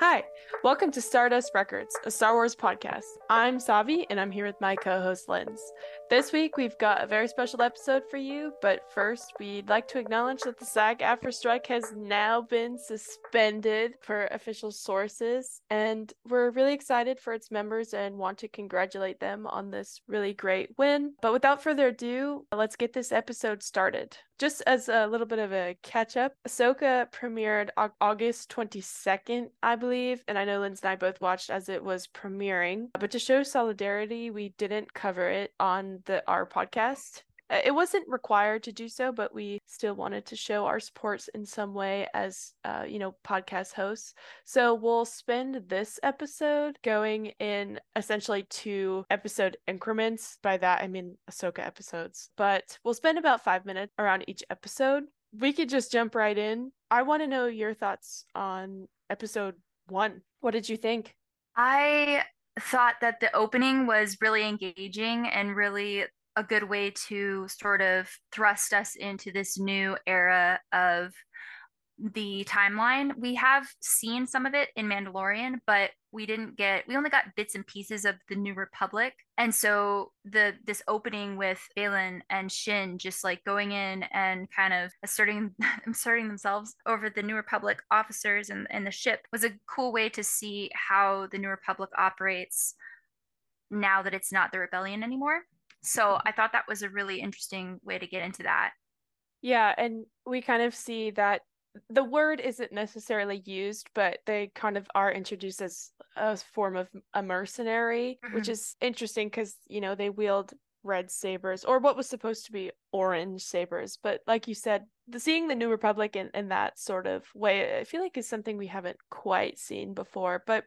Hi, welcome to Stardust Records, a Star Wars podcast. I'm Savi, and I'm here with my co host Lens. This week, we've got a very special episode for you, but first, we'd like to acknowledge that the SAG AFTRA strike has now been suspended per official sources, and we're really excited for its members and want to congratulate them on this really great win. But without further ado, let's get this episode started. Just as a little bit of a catch up, Ahsoka premiered August 22nd, I believe, and I know Lindsay and I both watched as it was premiering. But to show solidarity, we didn't cover it on the our podcast. Uh, it wasn't required to do so, but we still wanted to show our supports in some way as, uh, you know, podcast hosts. So we'll spend this episode going in essentially two episode increments. By that, I mean Ahsoka episodes. But we'll spend about five minutes around each episode. We could just jump right in. I want to know your thoughts on episode one. What did you think? I thought that the opening was really engaging and really a good way to sort of thrust us into this new era of the timeline. We have seen some of it in Mandalorian, but we didn't get we only got bits and pieces of the New Republic. And so the this opening with Baylan and Shin just like going in and kind of asserting asserting themselves over the New Republic officers and, and the ship was a cool way to see how the New Republic operates now that it's not the rebellion anymore. So mm-hmm. I thought that was a really interesting way to get into that. Yeah, and we kind of see that the word isn't necessarily used, but they kind of are introduced as a form of a mercenary, mm-hmm. which is interesting because, you know, they wield red sabers or what was supposed to be orange sabers. But like you said, the seeing the New Republic in, in that sort of way, I feel like is something we haven't quite seen before. But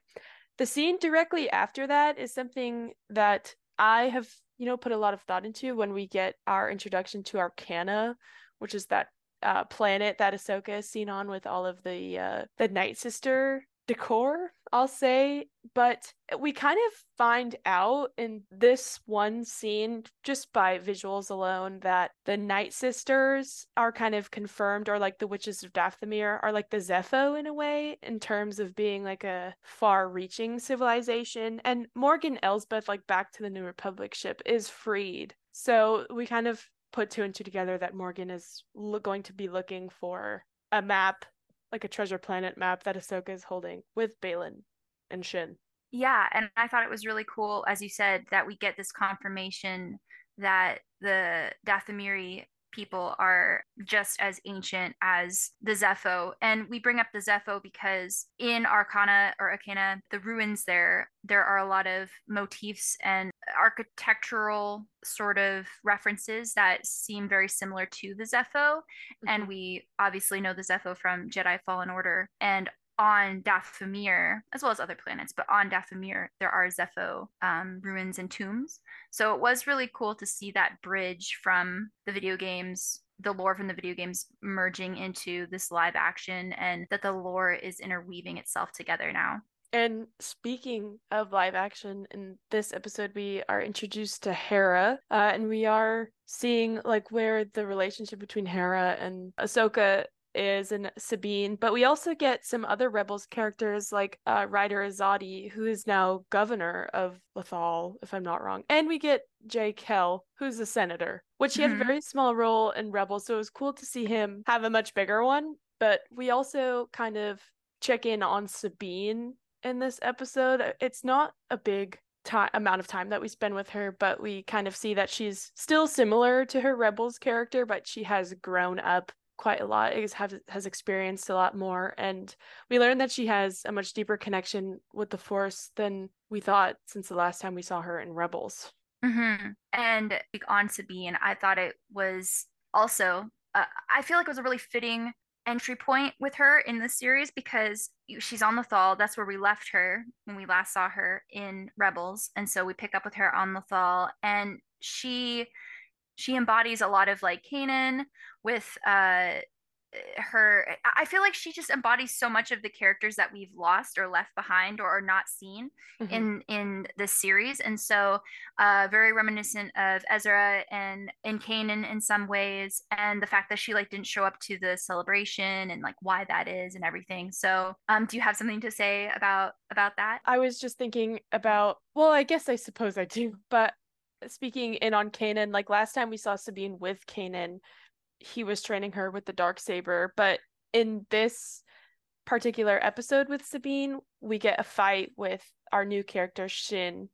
the scene directly after that is something that I have you know, put a lot of thought into when we get our introduction to Arcana, which is that uh, planet that Ahsoka is seen on with all of the uh, the Night Sister decor, I'll say. But we kind of find out in this one scene, just by visuals alone, that the Night Sisters are kind of confirmed, or like the Witches of Dathomir are like the Zeffo in a way, in terms of being like a far reaching civilization. And Morgan Elsbeth, like back to the New Republic ship, is freed. So we kind of put two and two together that Morgan is lo- going to be looking for a map like a treasure planet map that Ahsoka is holding with Baylan and Shin. Yeah, and I thought it was really cool, as you said, that we get this confirmation that the Dathomiri people are just as ancient as the Zeffo. And we bring up the Zeffo because in Arcana or Arcana, the ruins there, there are a lot of motifs and architectural sort of references that seem very similar to the Zeffo. Mm-hmm. And we obviously know the Zeffo from Jedi Fallen Order. And on Dathomir, as well as other planets, but on Dathomir, there are Zeffo um, ruins and tombs. So it was really cool to see that bridge from the video games, the lore from the video games merging into this live action, and that the lore is interweaving itself together now. And speaking of live action, in this episode, we are introduced to Hera, uh, and we are seeing like where the relationship between Hera and Ahsoka is and Sabine, but we also get some other Rebels characters like uh, Ryder Azadi, who is now governor of Lothal, if I'm not wrong. And we get Jai Kell, who's a senator, which he mm-hmm. had a very small role in Rebels, so it was cool to see him have a much bigger one. But we also kind of check in on Sabine in this episode. It's not a big time amount of time that we spend with her, but we kind of see that she's still similar to her Rebels character, but she has grown up quite a lot have has experienced a lot more and we learned that she has a much deeper connection with the force than we thought since the last time we saw her in rebels mm-hmm. and on sabine i thought it was also uh, i feel like it was a really fitting entry point with her in this series because she's on Lothal. That's where we left her when we last saw her in Rebels. And so we pick up with her on Lothal and she she embodies a lot of like Kanan with uh her i feel like she just embodies so much of the characters that we've lost or left behind or are not seen mm-hmm. in in this series. And so uh very reminiscent of ezra and in Kanan in some ways and the fact that she like didn't show up to the celebration and like why that is and everything. So um do you have something to say about about that? I was just thinking about well i guess i suppose i do but speaking in on Kanan like last time we saw sabine with kanan he was training her with the dark saber but in this particular episode with sabine we get a fight with our new character shin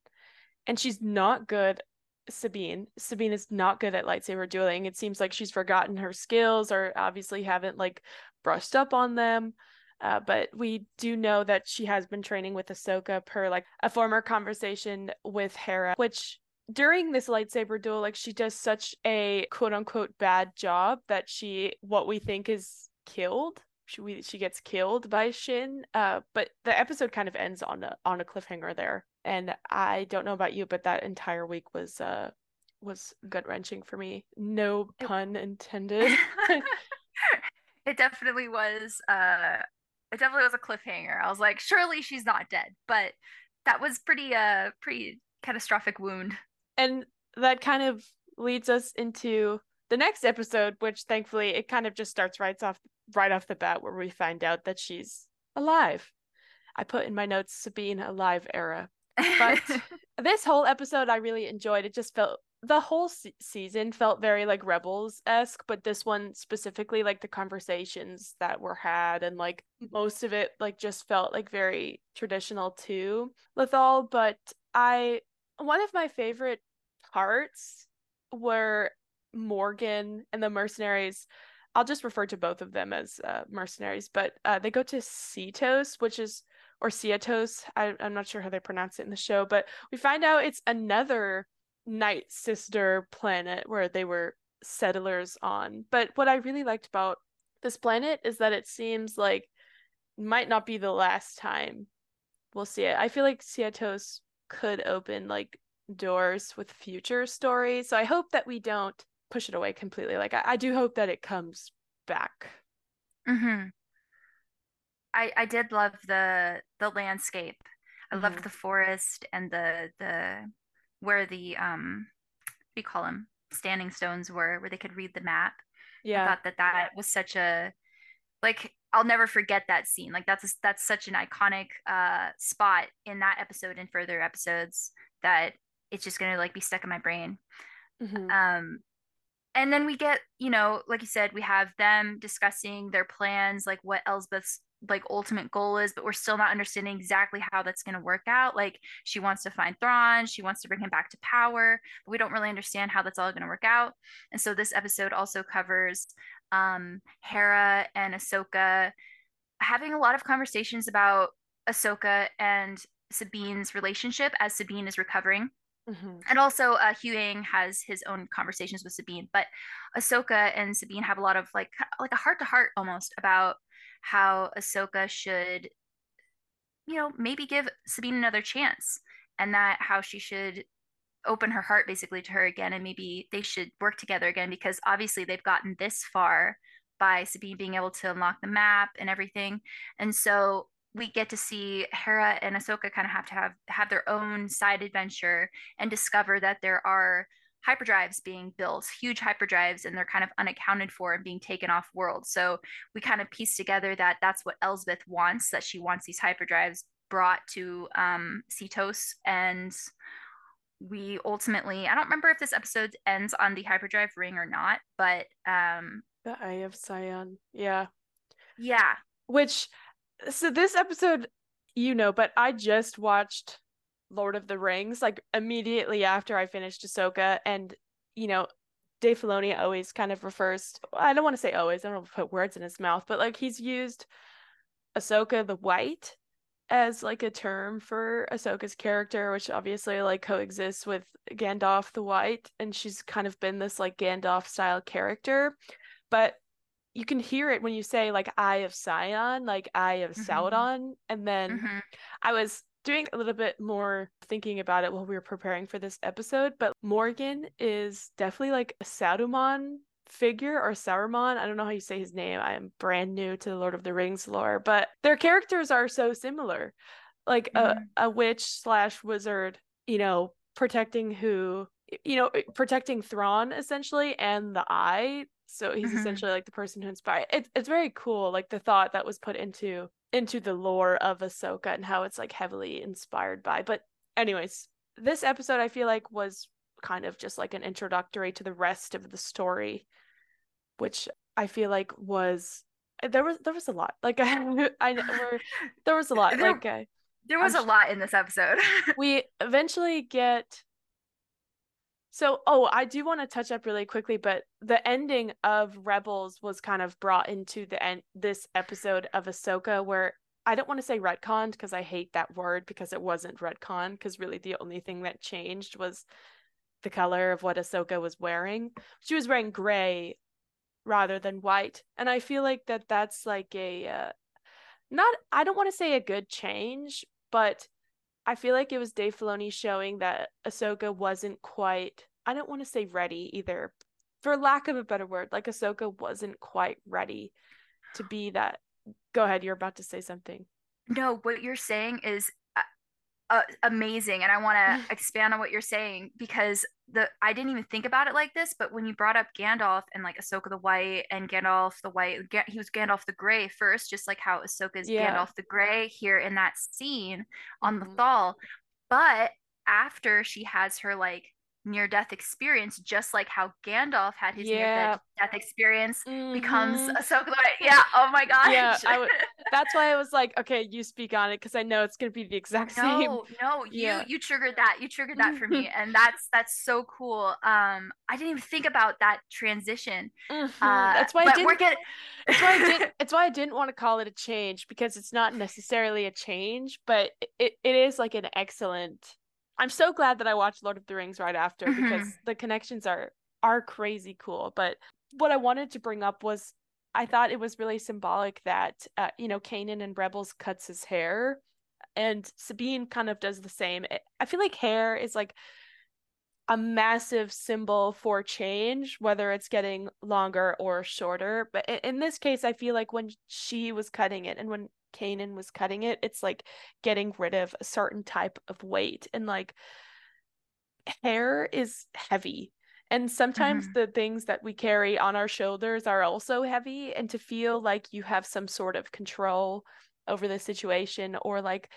and she's not good sabine. Sabine is not good at lightsaber dueling. It seems like she's forgotten her skills or obviously haven't like brushed up on them uh, but we do know that she has been training with Ahsoka per like a former conversation with Hera, which during this lightsaber duel, like she does such a quote unquote bad job that she what we think is killed. She we, she gets killed by Shin. Uh, but the episode kind of ends on a on a cliffhanger there. And I don't know about you, but that entire week was uh was gut wrenching for me. No pun intended. it definitely was uh it definitely was a cliffhanger. I was like, surely she's not dead, but that was pretty uh pretty catastrophic wound and that kind of leads us into the next episode which thankfully it kind of just starts right off right off the bat where we find out that she's alive i put in my notes sabine alive era but this whole episode i really enjoyed it just felt the whole se- season felt very like rebels-esque but this one specifically like the conversations that were had and like most of it like just felt like very traditional to Lethal. but i one of my favorite parts were Morgan and the mercenaries. I'll just refer to both of them as uh, mercenaries, but uh, they go to Seatos, which is or Ciatos. I, I'm not sure how they pronounce it in the show, but we find out it's another night sister planet where they were settlers on. But what I really liked about this planet is that it seems like might not be the last time we'll see it. I feel like Ciatos could open like doors with future stories. So I hope that we don't push it away completely. Like I, I do hope that it comes back. Mm-hmm. I I did love the the landscape. I mm-hmm. loved the forest and the the where the um what do you call them standing stones were where they could read the map. Yeah, I thought that that was such a like I'll never forget that scene. Like that's a, that's such an iconic uh spot in that episode and further episodes that it's just gonna like be stuck in my brain. Mm-hmm. Um, and then we get, you know, like you said, we have them discussing their plans, like what Elsbeth's like ultimate goal is, but we're still not understanding exactly how that's going to work out. Like she wants to find Thrawn, she wants to bring him back to power, but we don't really understand how that's all going to work out. And so this episode also covers um, Hera and Ahsoka having a lot of conversations about Ahsoka and Sabine's relationship as Sabine is recovering. Mm-hmm. And also, uh, Huyang has his own conversations with Sabine, but Ahsoka and Sabine have a lot of like like a heart to heart almost about how Ahsoka should, you know, maybe give Sabine another chance, and that how she should open her heart basically to her again, and maybe they should work together again because obviously they've gotten this far by Sabine being able to unlock the map and everything, and so we get to see Hera and Ahsoka kind of have to have have their own side adventure and discover that there are hyperdrives being built, huge hyperdrives, and they're kind of unaccounted for and being taken off world. So we kind of piece together that that's what Elsbeth wants, that she wants these hyperdrives brought to um, Seatos. And we ultimately, I don't remember if this episode ends on the hyperdrive ring or not, but um, the Eye of Sion, yeah, yeah, which so this episode, you know, but I just watched Lord of the Rings like immediately after I finished Ahsoka, and you know, Dave Filoni always kind of refers. To, I don't want to say always. I don't want to put words in his mouth, but like he's used Ahsoka the White as like a term for Ahsoka's character, which obviously like coexists with Gandalf the White, and she's kind of been this like Gandalf style character. But you can hear it when you say like Eye of Sion, like Eye of mm-hmm. Sauron. And then mm-hmm. I was doing a little bit more thinking about it while we were preparing for this episode, but Morgan is definitely like a Saruman figure or Saruman. I don't know how you say his name. I am brand new to the Lord of the Rings lore, but their characters are so similar. Like mm-hmm. a, a witch slash wizard, you know, protecting who, you know, protecting Thrawn essentially and the eye. So he's mm-hmm. essentially like the person who inspired. It's it's very cool, like the thought that was put into into the lore of Ahsoka and how it's like heavily inspired by. But anyways, this episode I feel like was kind of just like an introductory to the rest of the story, which I feel like was there was there was a lot. Like I I were, there was a lot. There, like uh, there was I'm, a lot in this episode. we eventually get so, oh, I do want to touch up really quickly, but the ending of Rebels was kind of brought into the end this episode of Ahsoka, where I don't want to say retconned because I hate that word because it wasn't retconned because really the only thing that changed was the color of what Ahsoka was wearing. She was wearing gray rather than white, and I feel like that that's like a uh, not I don't want to say a good change, but I feel like it was Dave Filoni showing that Ahsoka wasn't quite I don't want to say ready either. For lack of a better word, like Ahsoka wasn't quite ready to be that. Go ahead, you're about to say something. No, what you're saying is uh, amazing and i want to expand on what you're saying because the i didn't even think about it like this but when you brought up gandalf and like ahsoka the white and gandalf the white he was gandalf the gray first just like how ahsoka is yeah. gandalf the gray here in that scene on mm-hmm. the thal but after she has her like near death experience, just like how Gandalf had his yeah. near death experience, mm-hmm. becomes Ahsoka. Yeah. Oh my gosh. Yeah. W- that's why I was like, okay, you speak on it because I know it's gonna be the exact no, same. No, no, yeah. you you triggered that. You triggered that for me, and that's that's so cool. Um, I didn't even think about that transition. Mm-hmm. Uh, that's why I didn't. Getting... it's why I didn't. It's why I didn't want to call it a change because it's not necessarily a change, but it, it is like an excellent I'm so glad that I watched Lord of the Rings right after mm-hmm. because the connections are are crazy cool. But what I wanted to bring up was I thought it was really symbolic that uh, you know Kanan and Rebels cuts his hair, and Sabine kind of does the same. I feel like hair is like a massive symbol for change, whether it's getting longer or shorter. But in this case, I feel like when she was cutting it and when Kanan was cutting it, it's like getting rid of a certain type of weight. And like hair is heavy. And sometimes mm-hmm. the things that we carry on our shoulders are also heavy. And to feel like you have some sort of control over the situation or like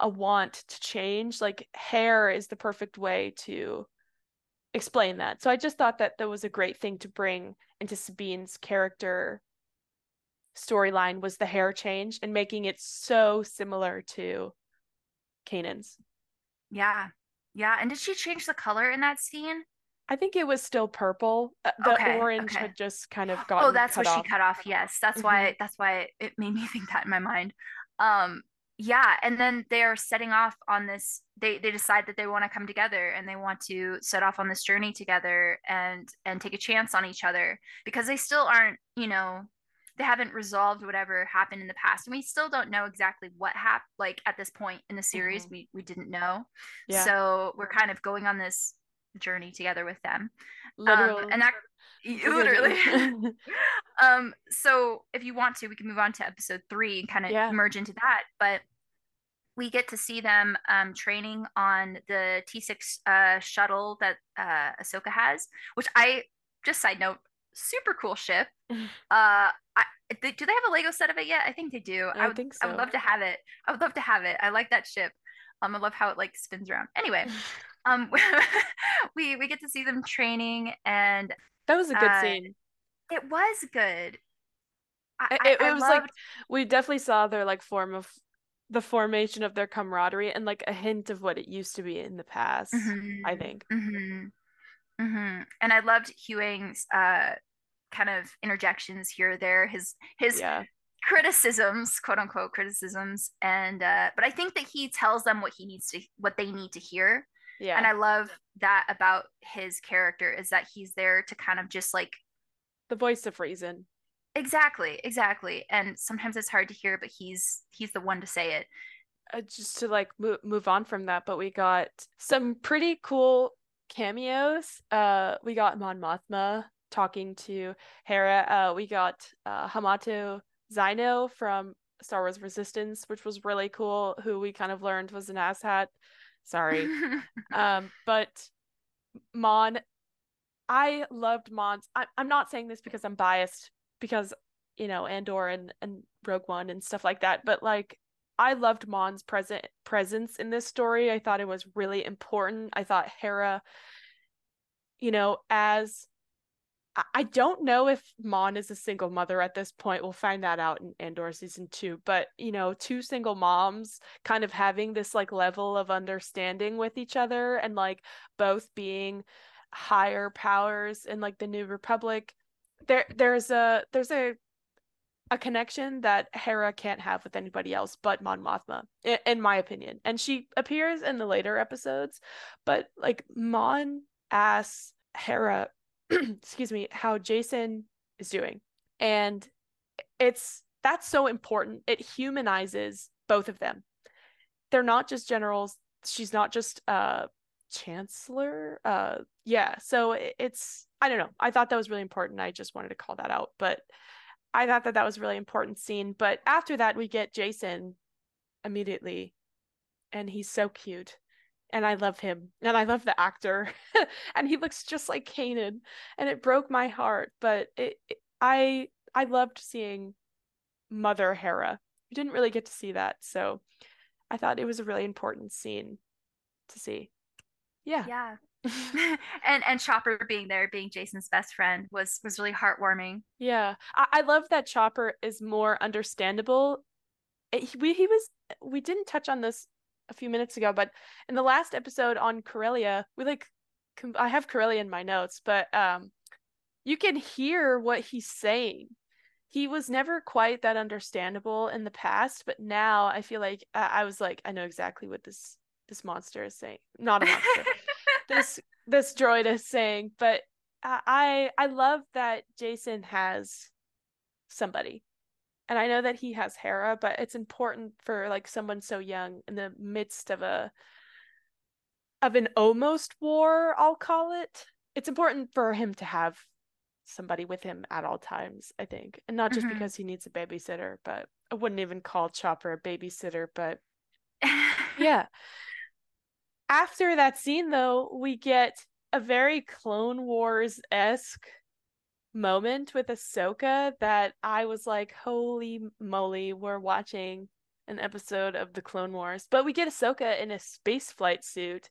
a want to change, like hair is the perfect way to explain that. So I just thought that that was a great thing to bring into Sabine's character storyline was the hair change and making it so similar to Kanan's. Yeah. Yeah. And did she change the color in that scene? I think it was still purple. Uh, the okay, orange okay. had just kind of got. Oh, that's what off. she cut off. Yes, that's mm-hmm. why. That's why it made me think that in my mind. Um, yeah, and then they are setting off on this. They they decide that they want to come together and they want to set off on this journey together and and take a chance on each other because they still aren't, you know, they haven't resolved whatever happened in the past and we still don't know exactly what happened like at this point in the series mm-hmm. we we didn't know yeah. so we're kind of going on this journey together with them literally um, and that literally um so if you want to we can move on to episode three and kind of yeah. merge into that but we get to see them um, training on the T6 uh, shuttle that uh, Ahsoka has, which I just side note, super cool ship. Uh, I, do they have a Lego set of it yet? I think they do. I, I would think so. I would love to have it. I would love to have it. I like that ship. Um, I love how it like spins around. Anyway, um, we we get to see them training, and that was a good uh, scene. It was good. I, it, it was loved... like we definitely saw their like form of the formation of their camaraderie and like a hint of what it used to be in the past. Mm-hmm. I think. Mm-hmm. Mm-hmm. And I loved Huyang's uh, kind of interjections here or there, his his yeah. criticisms, quote unquote criticisms, and uh, but I think that he tells them what he needs to, what they need to hear. Yeah. And I love that about his character is that he's there to kind of just like the voice of reason. Exactly, exactly. And sometimes it's hard to hear, but he's he's the one to say it. Uh, just to like move move on from that, but we got some pretty cool cameos. Uh, we got Mon Mothma talking to Hera. Uh, we got uh, Hamato Xiono from Star Wars Resistance, which was really cool. Who we kind of learned was an asshat. Sorry, um, but Mon, I loved Mon's. I, I'm not saying this because I'm biased, because you know Andor and and Rogue One and stuff like that, but like I loved Mon's present presence in this story. I thought it was really important. I thought Hera, you know, as I don't know if Mon is a single mother at this point. We'll find that out in Andor season two. But you know, two single moms kind of having this like level of understanding with each other and like both being higher powers in like the New Republic. There there's a there's a a connection that Hera can't have with anybody else but Mon Mothma, in, in my opinion. And she appears in the later episodes, but like Mon asks Hera excuse me, how Jason is doing. And it's that's so important. It humanizes both of them. They're not just generals. She's not just uh chancellor. Uh yeah, so it's I don't know. I thought that was really important. I just wanted to call that out, but I thought that that was really important scene. But after that, we get Jason immediately, and he's so cute and I love him and I love the actor and he looks just like Kanan and it broke my heart but it, it, I I loved seeing mother Hera. We didn't really get to see that so I thought it was a really important scene to see. Yeah. Yeah. And and Chopper being there being Jason's best friend was was really heartwarming. Yeah. I, I love that Chopper is more understandable. It, we he was we didn't touch on this a few minutes ago, but in the last episode on Corellia, we like I have Corellia in my notes, but um you can hear what he's saying. He was never quite that understandable in the past, but now I feel like I, I was like I know exactly what this this monster is saying. Not a monster. this this droid is saying, but I I love that Jason has somebody and I know that he has Hera, but it's important for like someone so young in the midst of a of an almost war, I'll call it. It's important for him to have somebody with him at all times, I think. And not just mm-hmm. because he needs a babysitter, but I wouldn't even call Chopper a babysitter, but yeah. After that scene though, we get a very Clone Wars esque moment with Ahsoka that I was like, holy moly, we're watching an episode of the Clone Wars. But we get Ahsoka in a space flight suit.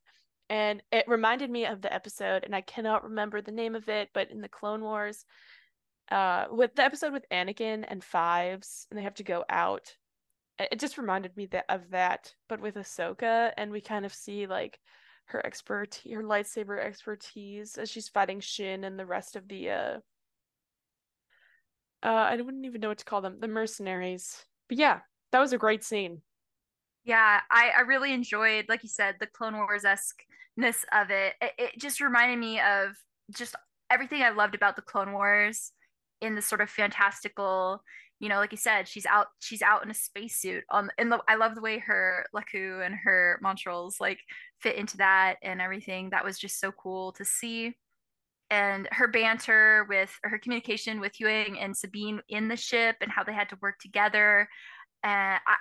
And it reminded me of the episode, and I cannot remember the name of it, but in the Clone Wars, uh, with the episode with Anakin and Fives, and they have to go out. It just reminded me that of that, but with Ahsoka, and we kind of see like her expertise, her lightsaber expertise as she's fighting Shin and the rest of the uh uh, I wouldn't even know what to call them, the mercenaries. But yeah, that was a great scene. Yeah, I, I really enjoyed, like you said, the Clone Wars esqueness of it. it. It just reminded me of just everything I loved about the Clone Wars in the sort of fantastical, you know, like you said, she's out she's out in a spacesuit. On and the, I love the way her Lekku and her Montrals like fit into that and everything. That was just so cool to see and her banter with her communication with Huyang and Sabine in the ship and how they had to work together. And I,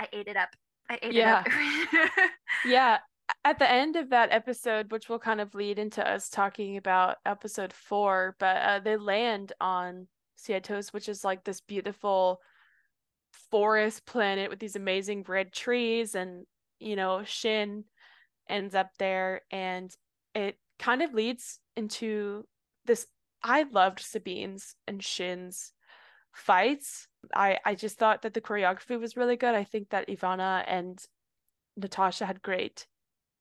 I ate it up. I ate yeah. it up. yeah. At the end of that episode, which will kind of lead into us talking about episode four, but uh, they land on Seatos, which is like this beautiful forest planet with these amazing red trees, and you know, Shin ends up there, and it kind of leads into this I loved Sabine's and Shin's fights. I I just thought that the choreography was really good. I think that Ivanna and Natasha had great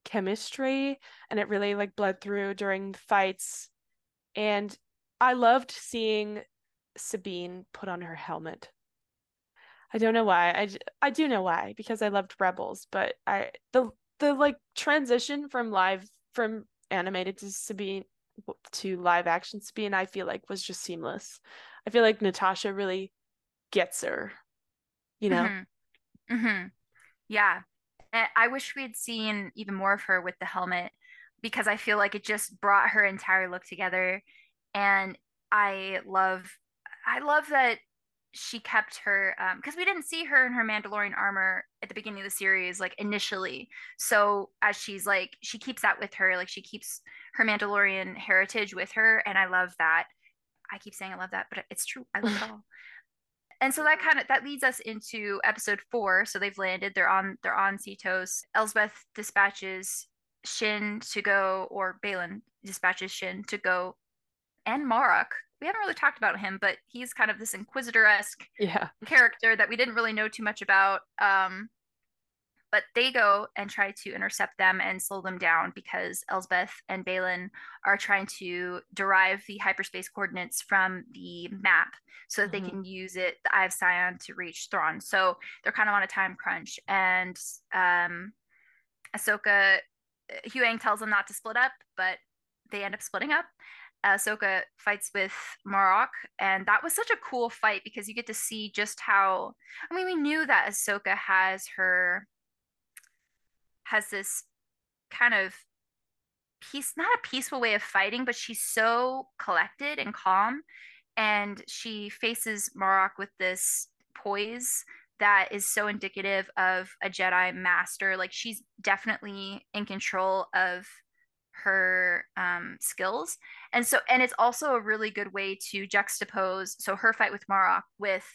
chemistry and it really like bled through during the fights. And I loved seeing Sabine put on her helmet. I don't know why. I I do know why because I loved Rebels, but I the the like transition from live from animated to Sabine to live action Sabine, I feel like was just seamless. I feel like Natasha really gets her, you know? Mm-hmm. Mm-hmm. Yeah. I wish we had seen even more of her with the helmet because I feel like it just brought her entire look together. and I love I love that she kept her because um, we didn't see her in her Mandalorian armor at the beginning of the series, like initially. So as she's like, she keeps that with her, like she keeps her Mandalorian heritage with her, and I love that. I keep saying I love that, but it's true. I love it all. And so that kind of that leads us into episode four. So they've landed. They're on. They're on Seatos. Elsbeth dispatches Shin to go, or Baylan dispatches Shin to go, and Marrok we haven't really talked about him, but he's kind of this inquisitor esque yeah. character that we didn't really know too much about. Um, but they go and try to intercept them and slow them down because Elsbeth and Baylan are trying to derive the hyperspace coordinates from the map so that mm-hmm. they can use it, the Eye of Sion, to reach Thrawn. So they're kind of on a time crunch. And um, Ahsoka, Huyang tells them not to split up, but they end up splitting up. Ahsoka fights with Marrok, and that was such a cool fight because you get to see just how. I mean, we knew that Ahsoka has her has this kind of peace, not a peaceful way of fighting, but she's so collected and calm, and she faces Marrok with this poise that is so indicative of a Jedi master. Like she's definitely in control of her um, skills. And so and it's also a really good way to juxtapose so her fight with Marrok with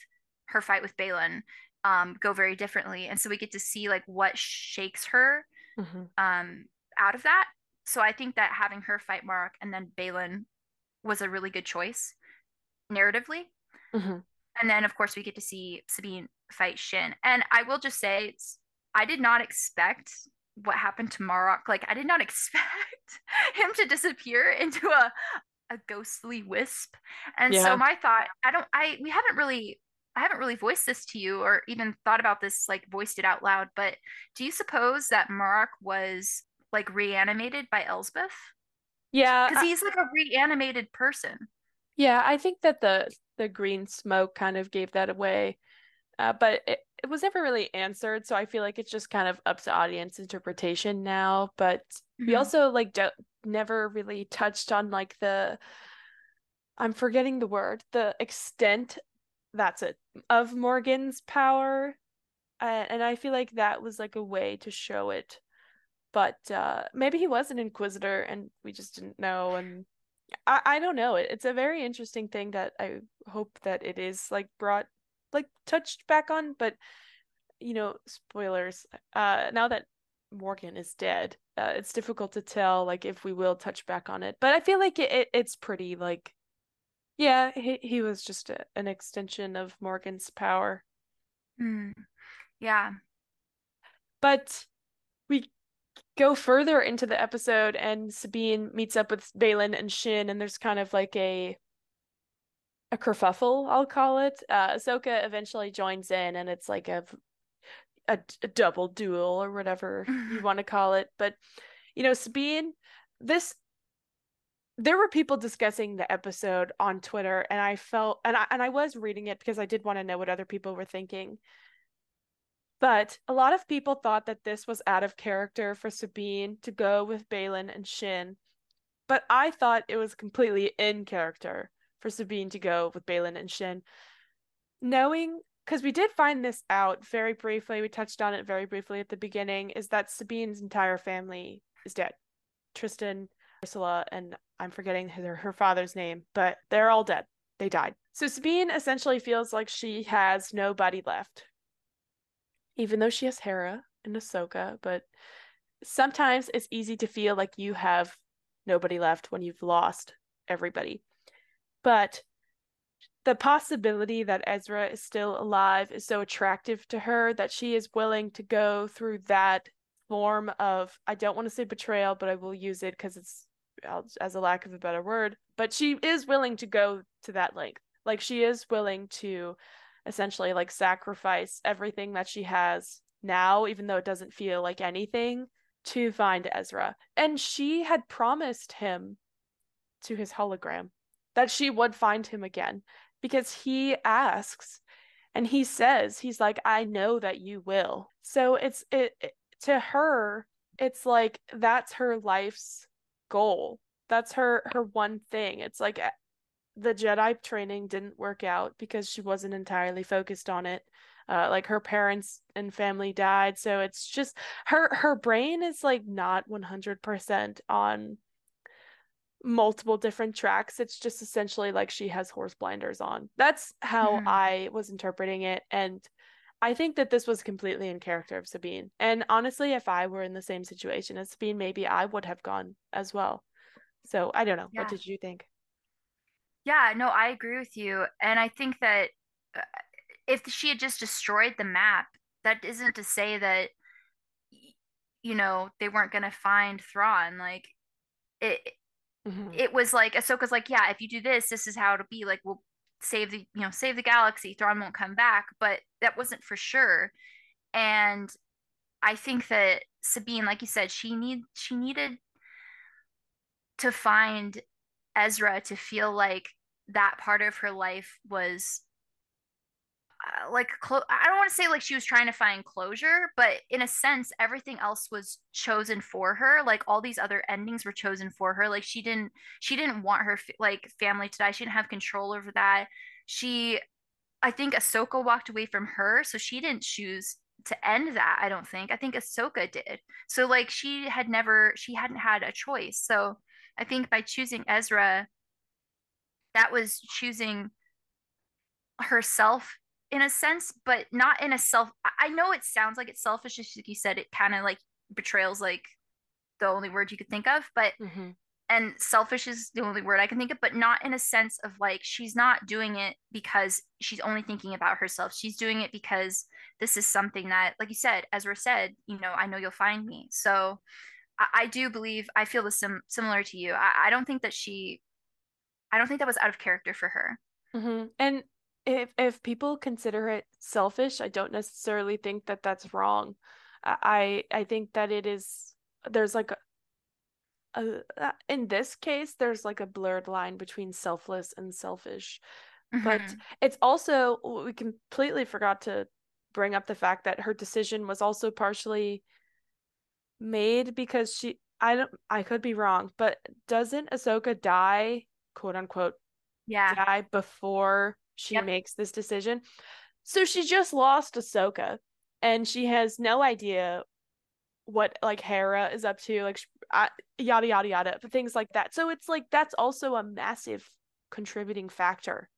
her fight with Baylan um, go very differently. And so we get to see like what shakes her mm-hmm. um, out of that. So I think that having her fight Marrok and then Baylan was a really good choice narratively. Mm-hmm. and then of course we get to see Sabine fight Shin. And I will just say I did not expect what happened to Marrok. Like I did not expect him to disappear into a a ghostly wisp. And yeah. so my thought, I don't I we haven't really I haven't really voiced this to you or even thought about this like voiced it out loud, but do you suppose that Marrok was like reanimated by Elsbeth? Yeah. Cuz he's like a reanimated person. Yeah, I think that the the green smoke kind of gave that away. Uh, but it, it was never really answered so i feel like it's just kind of up to audience interpretation now but mm-hmm. we also like don't never really touched on like the i'm forgetting the word the extent that's it of morgan's power uh, and i feel like that was like a way to show it but uh maybe he was an inquisitor and we just didn't know and i i don't know it, it's a very interesting thing that i hope that it is like brought like touched back on, but you know, spoilers. Uh, now that Morgan is dead, uh, it's difficult to tell like if we will touch back on it. But I feel like it, it it's pretty like, yeah, he he was just a, an extension of Morgan's power. Mm. Yeah. But we go further into the episode and Sabine meets up with Baylan and Shin and there's kind of like a a kerfuffle, I'll call it. Uh, Ahsoka eventually joins in, and it's like a, a, a double duel or whatever you want to call it. But you know, Sabine, this there were people discussing the episode on Twitter, and I felt and I and I was reading it because I did want to know what other people were thinking. But a lot of people thought that this was out of character for Sabine to go with Baylan and Shin. But I thought it was completely in character for Sabine to go with Baylan and Shin. Knowing, because we did find this out very briefly, we touched on it very briefly at the beginning, is that Sabine's entire family is dead. Tristan, Ursula, and I'm forgetting her, her father's name, but they're all dead. They died. So Sabine essentially feels like she has nobody left. Even though she has Hera and Ahsoka, but sometimes it's easy to feel like you have nobody left when you've lost everybody. But the possibility that Ezra is still alive is so attractive to her that she is willing to go through that form of I don't want to say betrayal, but I will use it because it's as a lack of a better word. But she is willing to go to that length. Like she is willing to essentially like sacrifice everything that she has now, even though it doesn't feel like anything, to find Ezra. And she had promised him to his hologram that she would find him again because he asks and he says he's like I know that you will. So it's it, it to her it's like that's her life's goal. That's her her one thing. It's like the Jedi training didn't work out because she wasn't entirely focused on it. Uh, like her parents and family died, so it's just her her brain is like not 100% on multiple different tracks. It's just essentially like she has horse blinders on. That's how mm-hmm. I was interpreting it and I think that this was completely in character of Sabine. And honestly, if I were in the same situation as Sabine, maybe I would have gone as well. So I don't know. Yeah. What did you think? Yeah, no, I agree with you. And I think that uh, if she had just destroyed the map, that isn't to say that, you know, they weren't going to find Thrawn. Like, it, mm-hmm. it was like Ahsoka's like, yeah, if you do this, this is how it'll be. Like, we'll save the you know save the galaxy Thrawn won't come back but that wasn't for sure and I think that Sabine like you said she need she needed to find Ezra to feel like that part of her life was uh, like clo- I don't want to say like she was trying to find closure, but in a sense, everything else was chosen for her. Like all these other endings were chosen for her. Like she didn't she didn't want her like family to die. She didn't have control over that. She, I think Ahsoka walked away from her, so she didn't choose to end that. I don't think. I think Ahsoka did. So like she had never she hadn't had a choice. So I think by choosing Ezra, that was choosing herself in a sense, but not in a self. I know it sounds like it's selfish, Just like you said. It kind of like betrayals like the only word you could think of, but mm-hmm. and selfish is the only word I can think of, but not in a sense of like she's not doing it because she's only thinking about herself. She's doing it because this is something that, like you said, Ezra said, you know, I know you'll find me. So I, I do believe I feel the sim- similar to you. I, I don't think that she, I don't think that was out of character for her. Mm-hmm. And if if people consider it selfish, I don't necessarily think that that's wrong. I I think that it is there's like a, a uh, in this case there's like a blurred line between selfless and selfish. Mm-hmm. But it's also we completely forgot to bring up the fact that her decision was also partially made because she I don't I could be wrong, but doesn't Ahsoka die, quote unquote, yeah, die before she yep. makes this decision. So she just lost Ahsoka and she has no idea what like Hera is up to, like uh, yada yada yada, things like that. So it's like that's also a massive contributing factor.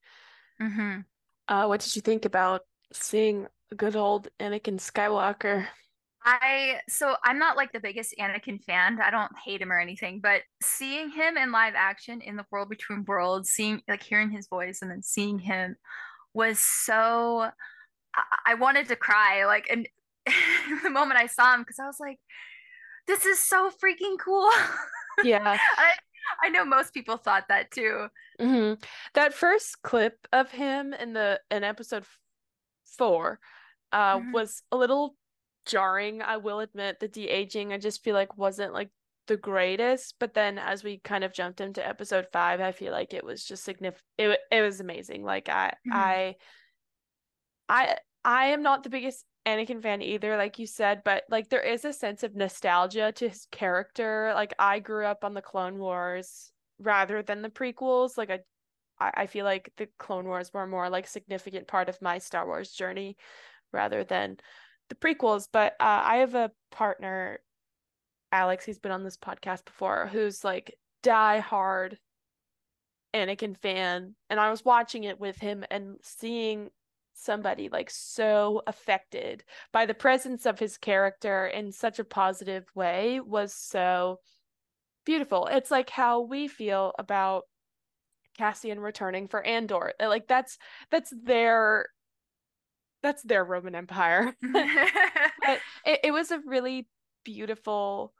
Mm-hmm. Uh, what did you think about seeing good old Anakin Skywalker? I so I'm not like the biggest Anakin fan. I don't hate him or anything, but seeing him in live action in the World Between Worlds, seeing like hearing his voice and then seeing him was so I, I wanted to cry like and the moment I saw him because I was like this is so freaking cool. Yeah. I, I know most people thought that too. Mm-hmm. That first clip of him in the in episode 4 uh mm-hmm. was a little jarring. I will admit the de aging I just feel like wasn't like the greatest, but then as we kind of jumped into episode five, I feel like it was just significant. It it was amazing. Like I mm-hmm. I I I am not the biggest Anakin fan either, like you said, but like there is a sense of nostalgia to his character. Like I grew up on the Clone Wars rather than the prequels. Like I I feel like the Clone Wars were more like significant part of my Star Wars journey rather than the prequels, but uh, I have a partner, Alex, he's been on this podcast before, who's like die hard Anakin fan. And I was watching it with him and seeing somebody like so affected by the presence of his character in such a positive way was so beautiful. It's like how we feel about Cassian returning for Andor. Like that's that's their that's their Roman Empire. but it, it was a really beautiful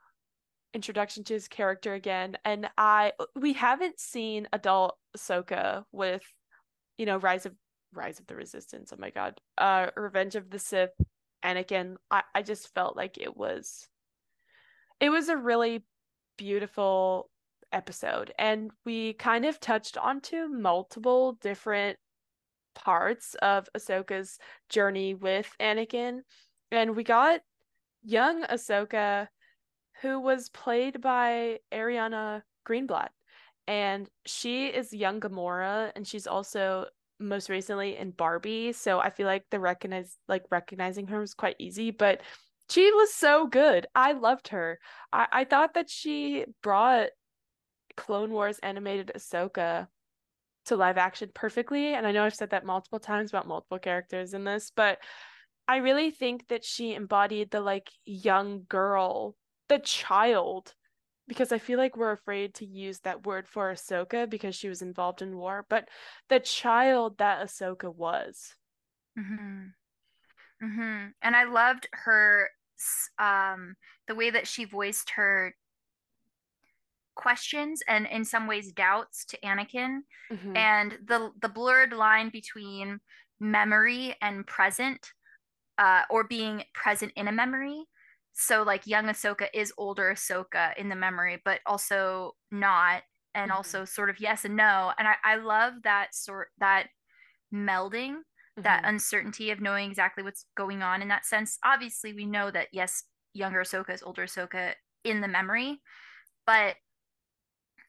introduction to his character again. And I we haven't seen adult Ahsoka with, you know, Rise of Rise of the Resistance. Oh my god. Uh Revenge of the Sith, Anakin. I, I just felt like it was it was a really beautiful episode. And we kind of touched onto multiple different parts of Ahsoka's journey with Anakin. And we got young Ahsoka, who was played by Ariana Greenblatt. and she is young Gamora, and she's also most recently in Barbie. So I feel like the recognize like recognizing her was quite easy, but she was so good. I loved her. I, I thought that she brought Clone Wars animated Ahsoka to live action perfectly. And I know I've said that multiple times about multiple characters in this, but I really think that she embodied the like young girl, the child, because I feel like we're afraid to use that word for Ahsoka because she was involved in war, but the child that Ahsoka was. Mm-hmm. Mm-hmm. And I loved her um the way that she voiced her questions and in some ways doubts to Anakin mm-hmm. and the the blurred line between memory and present uh, or being present in a memory so like young Ahsoka is older Ahsoka in the memory but also not and mm-hmm. also sort of yes and no and I, I love that sort that melding that mm-hmm. uncertainty of knowing exactly what's going on in that sense. Obviously, we know that yes, younger Ahsoka is older Ahsoka in the memory, but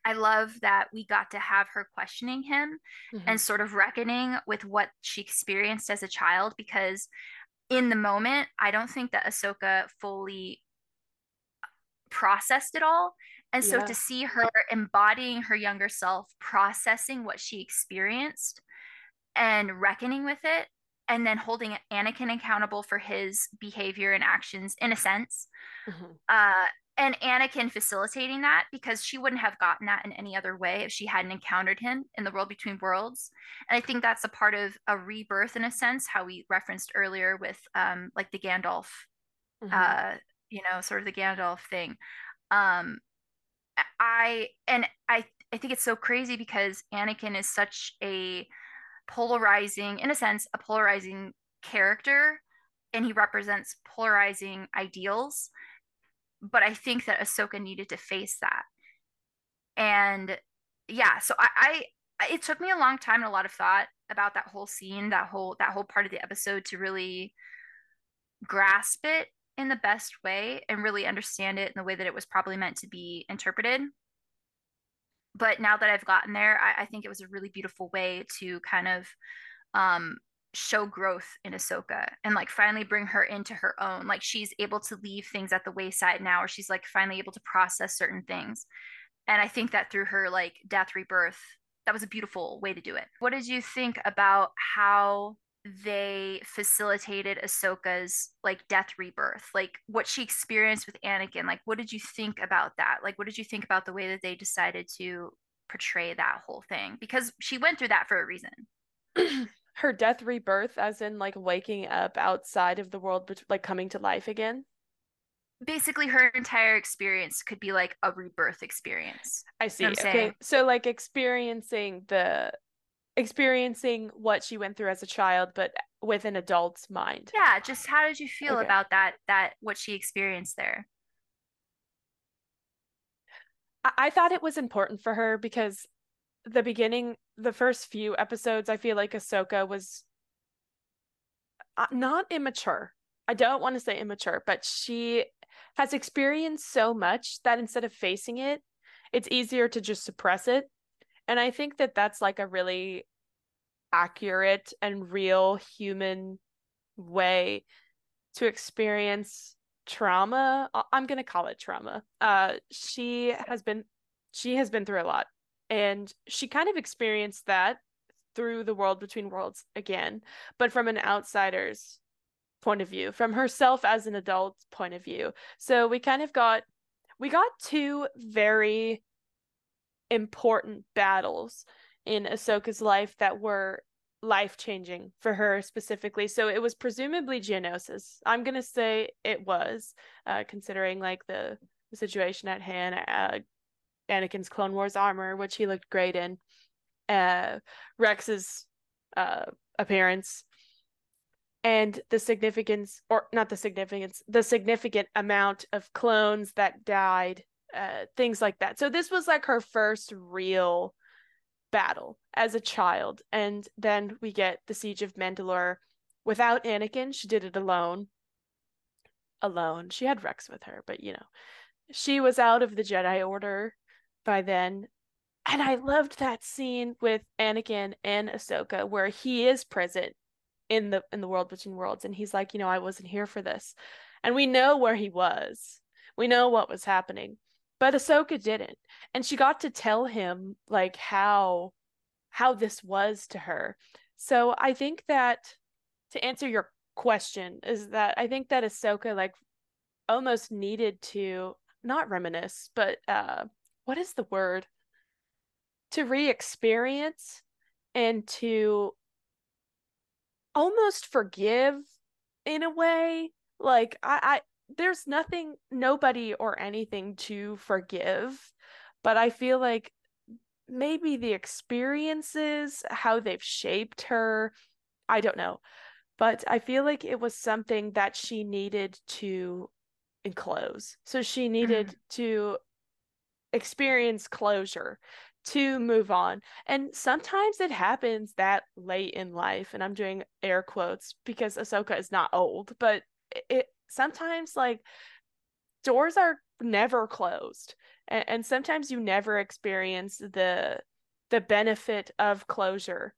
I love that we got to have her questioning him mm-hmm. and sort of reckoning with what she experienced as a child because in the moment, I don't think that Ahsoka fully processed it all. And so yeah. to see her embodying her younger self, processing what she experienced and reckoning with it and then holding Anakin accountable for his behavior and actions in a sense. Mm-hmm. Uh, and Anakin facilitating that because she wouldn't have gotten that in any other way if she hadn't encountered him in the world between worlds. And I think that's a part of a rebirth in a sense, how we referenced earlier with um, like the Gandalf, mm-hmm. uh, you know, sort of the Gandalf thing. Um, I and I I think it's so crazy because Anakin is such a polarizing, in a sense, a polarizing character, and he represents polarizing ideals. But I think that Ahsoka needed to face that. And yeah, so I, I it took me a long time and a lot of thought about that whole scene, that whole that whole part of the episode to really grasp it in the best way and really understand it in the way that it was probably meant to be interpreted but now that I've gotten there, I, I, think it was a really beautiful way to kind of um, show growth in Ahsoka and like finally bring her into her own. Like she's able to leave things at the wayside now, or she's like finally able to process certain things. And I think that through her like death rebirth, that was a beautiful way to do it. What did you think about how they facilitated Ahsoka's like death rebirth, like what she experienced with Anakin. Like, what did you think about that? Like, what did you think about the way that they decided to portray that whole thing? Because she went through that for a reason. Her death rebirth, as in like waking up outside of the world, like coming to life again. Basically, her entire experience could be like a rebirth experience. I see. Okay, so like experiencing the experiencing what she went through as a child but with an adult's mind yeah just how did you feel okay. about that that what she experienced there I-, I thought it was important for her because the beginning the first few episodes i feel like ahsoka was uh, not immature i don't want to say immature but she has experienced so much that instead of facing it it's easier to just suppress it and I think that that's like a really accurate and real human way to experience trauma. I'm going to call it trauma. Uh she has been she has been through a lot and she kind of experienced that through the world between worlds again, but from an outsider's point of view, from herself as an adult point of view. So we kind of got we got two very important battles in Ahsoka's life that were life changing for her specifically. So it was presumably Geonosis. I'm gonna say it was, uh, considering like the, situation at hand. Uh, Anakin's Clone Wars armor, which he looked great in. Uh, Rex's uh, appearance, and the significance, or not the significance, the significant amount of clones that died uh, things like that. So this was like her first real battle as a child, and then we get the siege of Mandalore without Anakin. She did it alone. Alone. She had Rex with her, but you know, she was out of the Jedi Order by then. and I loved that scene with Anakin and Ahsoka where he is present in the in the world between worlds and he's like, you know, I wasn't here for this. And we know where he was. We know what was happening. But Ahsoka didn't. And she got to tell him like how how this was to her. So I think that to answer your question is that I think that Ahsoka like almost needed to not reminisce, but uh what is the word? To re-experience and to almost forgive in a way. Like I, I there's nothing nobody or anything to forgive, but I feel like maybe the experiences, how they've shaped her, I don't know. But I feel like it was something that she needed to enclose. So she needed mm. to experience closure to move on. And sometimes it happens that late in life, and I'm doing air quotes because Ahsoka is not old, but it sometimes like doors are never closed. And, and sometimes you never experience the the benefit of closure.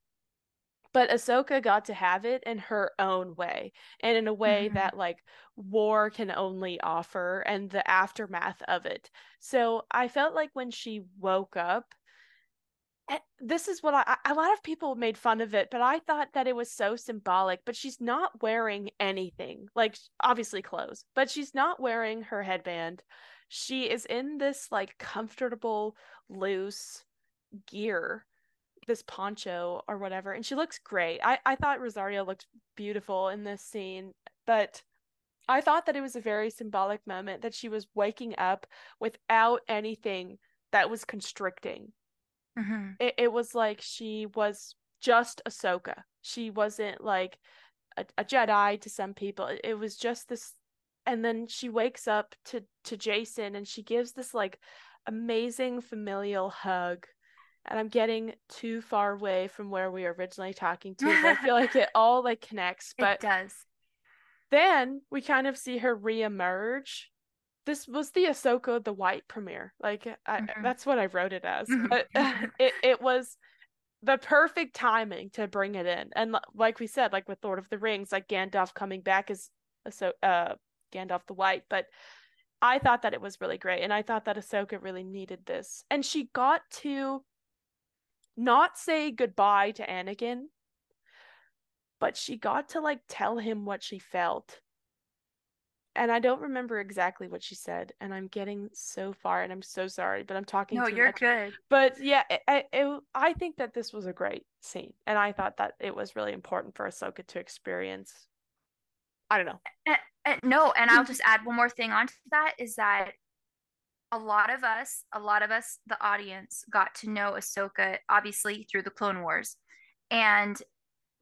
But Ahsoka got to have it in her own way and in a way mm-hmm. that like war can only offer and the aftermath of it. So I felt like when she woke up Eh, this is what I a lot of people made fun of it, but I thought that it was so symbolic. But she's not wearing anything, like obviously clothes, but she's not wearing her headband. She is in this like comfortable, loose gear, this poncho or whatever, and she looks great. I, I thought Rosario looked beautiful in this scene, but I thought that it was a very symbolic moment that she was waking up without anything that was constricting Mm-hmm. It, it was like she was just Ahsoka. She wasn't like a, a Jedi to some people. It, it was just this and then she wakes up to to Jacen and she gives this like amazing familial hug and I'm getting too far away from where we were originally talking to. I feel like it all like connects, but it does. Then we kind of see her reemerge this was the Ahsoka the White premiere. Like I, mm-hmm. that's what I wrote it as. Mm-hmm. But it it was the perfect timing to bring it in. And like we said, like with Lord of the Rings, like Gandalf coming back as so uh Gandalf the White, but I thought that it was really great and I thought that Ahsoka really needed this. And she got to not say goodbye to Anakin, but she got to like tell him what she felt and I don't remember exactly what she said, and I'm getting so far, and I'm so sorry, but I'm talking. No, you're much. good. But yeah, it, it, I think that this was a great scene, and I thought that it was really important for Ahsoka to experience. I don't know. Uh, uh, no, and I'll just add one more thing onto that is that a lot of us, a lot of us, the audience, got to know Ahsoka obviously through the Clone Wars, and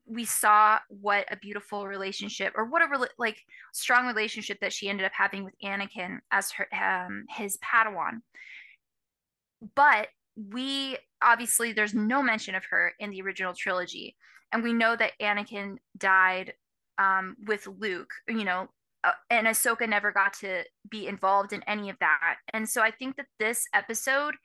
we saw what a beautiful relationship or what a re- like strong relationship that she ended up having with Anakin as her um, his Padawan. But we obviously there's no mention of her in the original trilogy, and we know that Anakin died um, with Luke. You know, uh, and Ahsoka never got to be involved in any of that. And so I think that this episode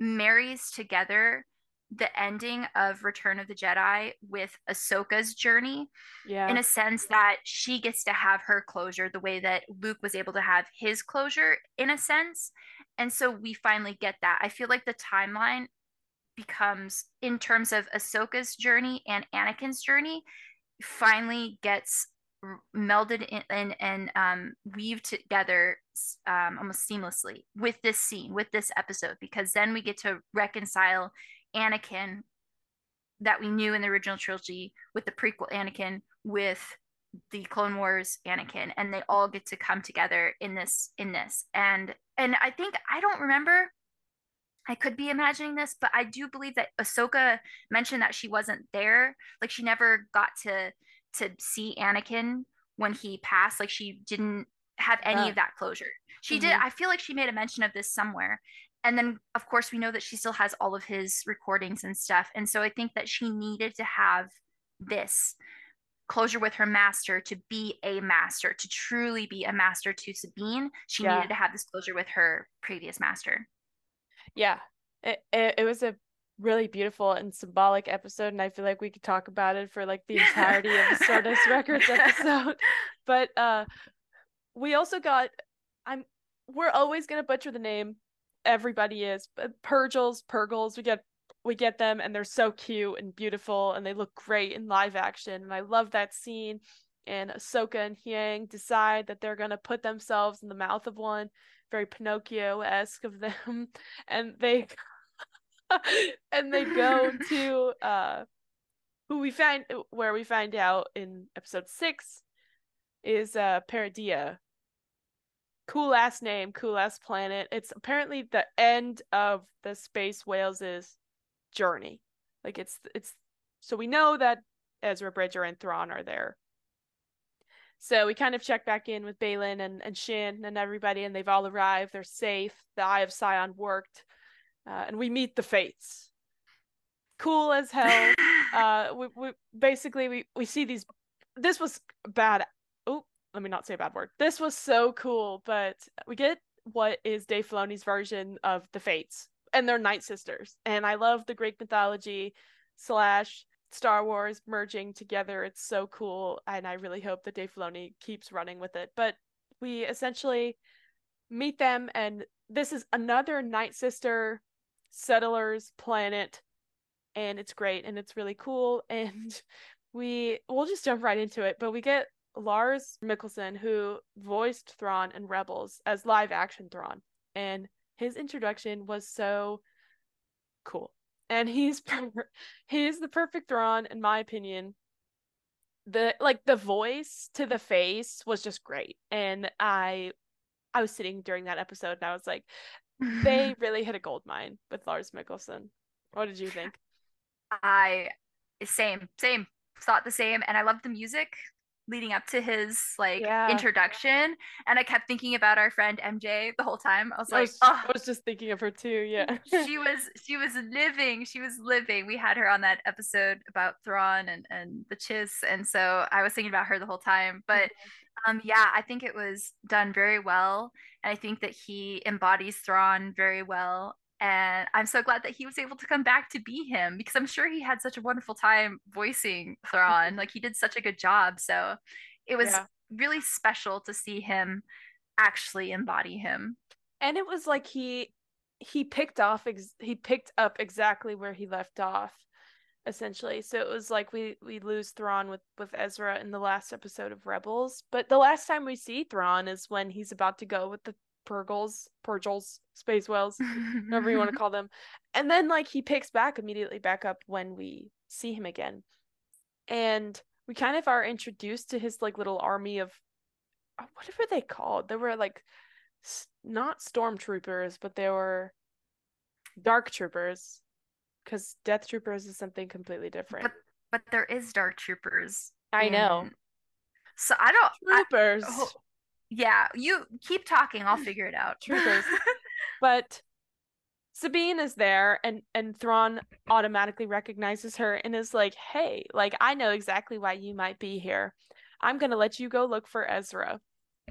marries together the ending of Return of the Jedi with Ahsoka's journey. Yeah. In a sense that she gets to have her closure the way that Luke was able to have his closure, in a sense. And so we finally get that. I feel like the timeline becomes, in terms of Ahsoka's journey and Anakin's journey, finally gets melded in, in and um, weaved together um, almost seamlessly with this scene, with this episode, because then we get to reconcile Anakin that we knew in the original trilogy with the prequel Anakin with the Clone Wars Anakin and they all get to come together in this in this. And and I think I don't remember I could be imagining this but I do believe that Ahsoka mentioned that she wasn't there. Like she never got to to see Anakin when he passed like she didn't have any of that closure. She mm-hmm. did I feel like she made a mention of this somewhere. And then of course we know that she still has all of his recordings and stuff. And so i think that she needed to have this closure with her master to be a master to truly be a master to sabine. She yeah. needed to have this closure with her previous master. Yeah. It, it, it was a really beautiful and symbolic episode and i feel like we could talk about it for like the entirety of the stardust records episode. But uh we also got i'm we're always gonna butcher the name. Everybody is but purgles purgles we get we get them and they're so cute and beautiful and they look great in live action and i love that scene. And ahsoka and Huyang decide that they're gonna put themselves in the mouth of one very pinocchio-esque of them and they and they go to uh who we find where we find out in episode six is uh Peridea. Cool ass name, cool ass planet. It's apparently the end of the space whales' journey. Like it's it's so we know that Ezra Bridger and Thrawn are there. So we kind of check back in with Baylan and, and Shin and everybody, and they've all arrived. They're safe. The Eye of Sion worked uh, and we meet the fates. Cool as hell. uh, we, we basically we we see these. This was bad. Oh, let me not say a bad word. This was so cool, but we get what is Dave Filoni's version of the fates, and they're Night Sisters, and I love the Greek mythology slash Star Wars merging together. It's so cool, and I really hope that Dave Filoni keeps running with it. But we essentially meet them, and this is another Night Sister settlers planet and it's great and it's really cool and we we'll just jump right into it but we get Lars Mikkelsen who voiced Thrawn and Rebels as live action Thrawn and his introduction was so cool. And he's per- he's the perfect Thrawn in my opinion. The like the voice to the face was just great and I I was sitting during that episode and I was like they really hit a gold mine with Lars Mikkelsen. What did you think? I same, same. Thought the same, and I loved the music leading up to his like yeah. introduction and i kept thinking about our friend mj the whole time i was like I was, oh. I was just thinking of her too yeah she was she was living she was living we had her on that episode about Thrawn and and the chiss and so i was thinking about her the whole time but mm-hmm. Um, yeah, I think it was done very well. And I think that he embodies Thrawn very well. And I'm so glad that he was able to come back to be him because I'm sure he had such a wonderful time voicing Thrawn. like he did such a good job. So it was yeah. really special to see him actually embody him. And it was like he he picked off ex- he picked up exactly where he left off essentially. So it was like we we lose Thrawn with with Ezra in the last episode of Rebels, but the last time we see Thrawn is when he's about to go with the Purgles, Purgles, Space Whales, whatever you want to call them, and then like he picks back immediately back up when we see him again, and we kind of are introduced to his like little army of uh, whatever they called. They were like not stormtroopers, but they were dark troopers because Death Troopers is something completely different. But but there is Dark Troopers. I know. So I don't Troopers. I, oh, yeah, you keep talking. I'll figure it out. Troopers. but Sabine is there, and and Thrawn automatically recognizes her and is like, "Hey, like I know exactly why you might be here. I'm gonna let you go look for Ezra."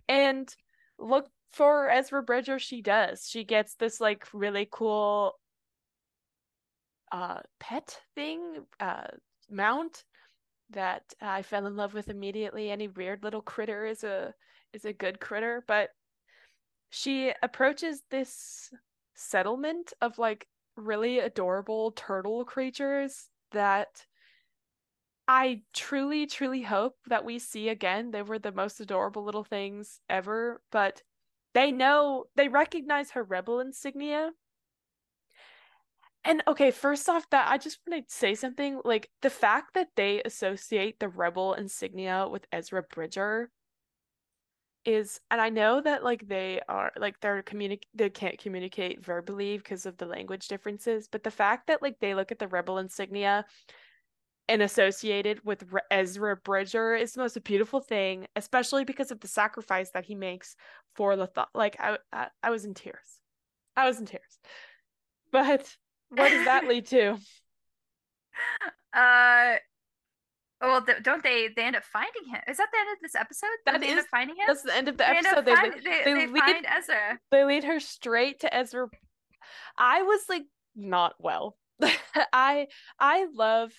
And look for Ezra Bridger. She does. She gets this like really cool uh, pet thing, uh, mount that I fell in love with immediately. Any weird little critter is a is a good critter, but she approaches this settlement of like really adorable turtle creatures that I truly, truly hope that we see again. They were the most adorable little things ever, but they know they recognize her rebel insignia and okay, first off, that I just want to say something like the fact that they associate the rebel insignia with Ezra Bridger is, and I know that like they are like they're communic they can't communicate verbally because of the language differences, but the fact that like they look at the rebel insignia and associated with Re- Ezra Bridger is the most beautiful thing, especially because of the sacrifice that he makes for the thought. Like I, I, I was in tears. I was in tears, but what does that lead to? Uh, well, don't they? They end up finding him. Is that the end of this episode? That they is, end up finding him. That's the end of the they episode. They, find, they, they, they, lead, find Ezra. They lead her straight to Ezra. I was like not well. I I love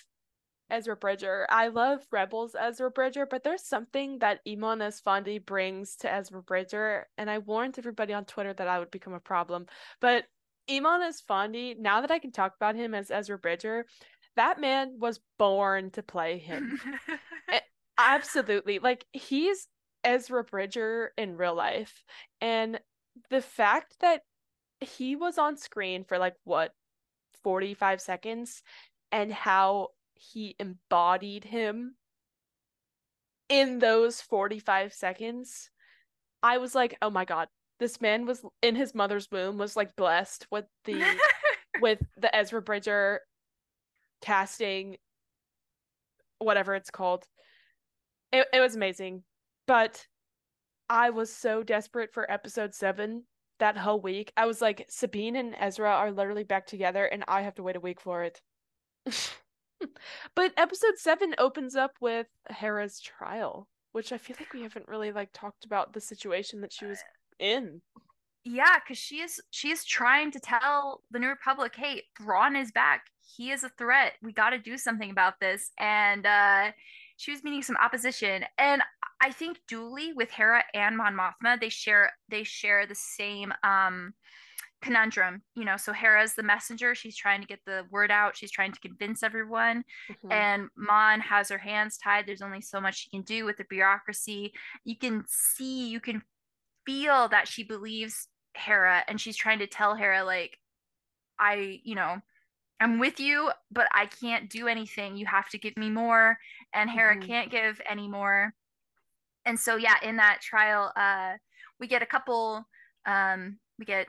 Ezra Bridger. I love Rebels Ezra Bridger, but there's something that Eman Esfandi brings to Ezra Bridger, and I warned everybody on Twitter that I would become a problem. But Eman Esfandi, now that I can talk about him as Ezra Bridger, that man was born to play him. Eh, absolutely. Like he's Ezra Bridger in real life. And the fact that he was on screen for like what 45 seconds and how he embodied him in those 45 seconds i was like oh my god this man was in his mother's womb was like blessed with the with the ezra bridger casting whatever it's called. It, it was amazing but i was so desperate for episode 7 that whole week. I was like sabine and ezra are literally back together and i have to wait a week for it. But episode 7 opens up with hera's trial which i feel like we haven't really like talked about the situation that she was in yeah because she is she is trying to tell the new republic hey Thrawn is back. He is a threat. We got to do something about this. And uh she was meeting some opposition. And i think dually with hera and mon mothma they share they share the same um conundrum you know? So hera's the messenger. She's trying to get the word out. She's trying to convince everyone. Mm-hmm. and mon has her hands tied. There's only so much she can do with the bureaucracy. You can see you can feel that she believes hera and she's trying to tell hera like i you know i'm with you but i can't do anything you have to give me more and hera mm-hmm. can't give any more and so yeah in that trial uh we get a couple um we get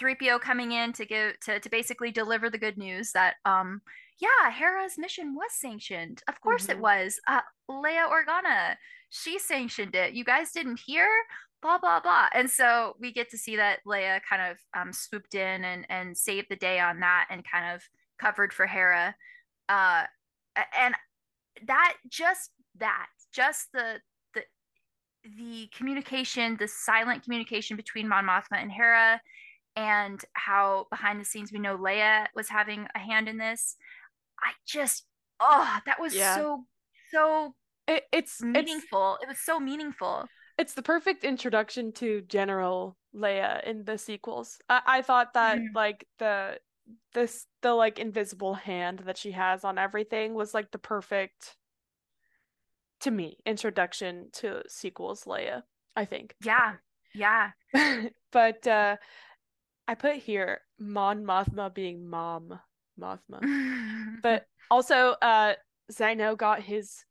3PO coming in to give to to basically deliver the good news that um yeah, Hera's mission was sanctioned. Of course mm-hmm. it was. Uh Leia Organa, she sanctioned it. You guys didn't hear? Blah blah blah. And so we get to see that Leia kind of um swooped in and and saved the day on that and kind of covered for Hera. Uh and that just that just the the the communication, the silent communication between Mon Mothma and Hera and how behind the scenes we know Leia was having a hand in this. I just oh, that was yeah. so so it, it's meaningful. It's, it was so meaningful. It's the perfect introduction to General Leia in the sequels. I, I thought that mm. like the this the like invisible hand that she has on everything was like the perfect to me introduction to sequels Leia, I think. Yeah. Yeah. but uh I put here Mon Mothma being Mom Mothma. but also uh Xiono got his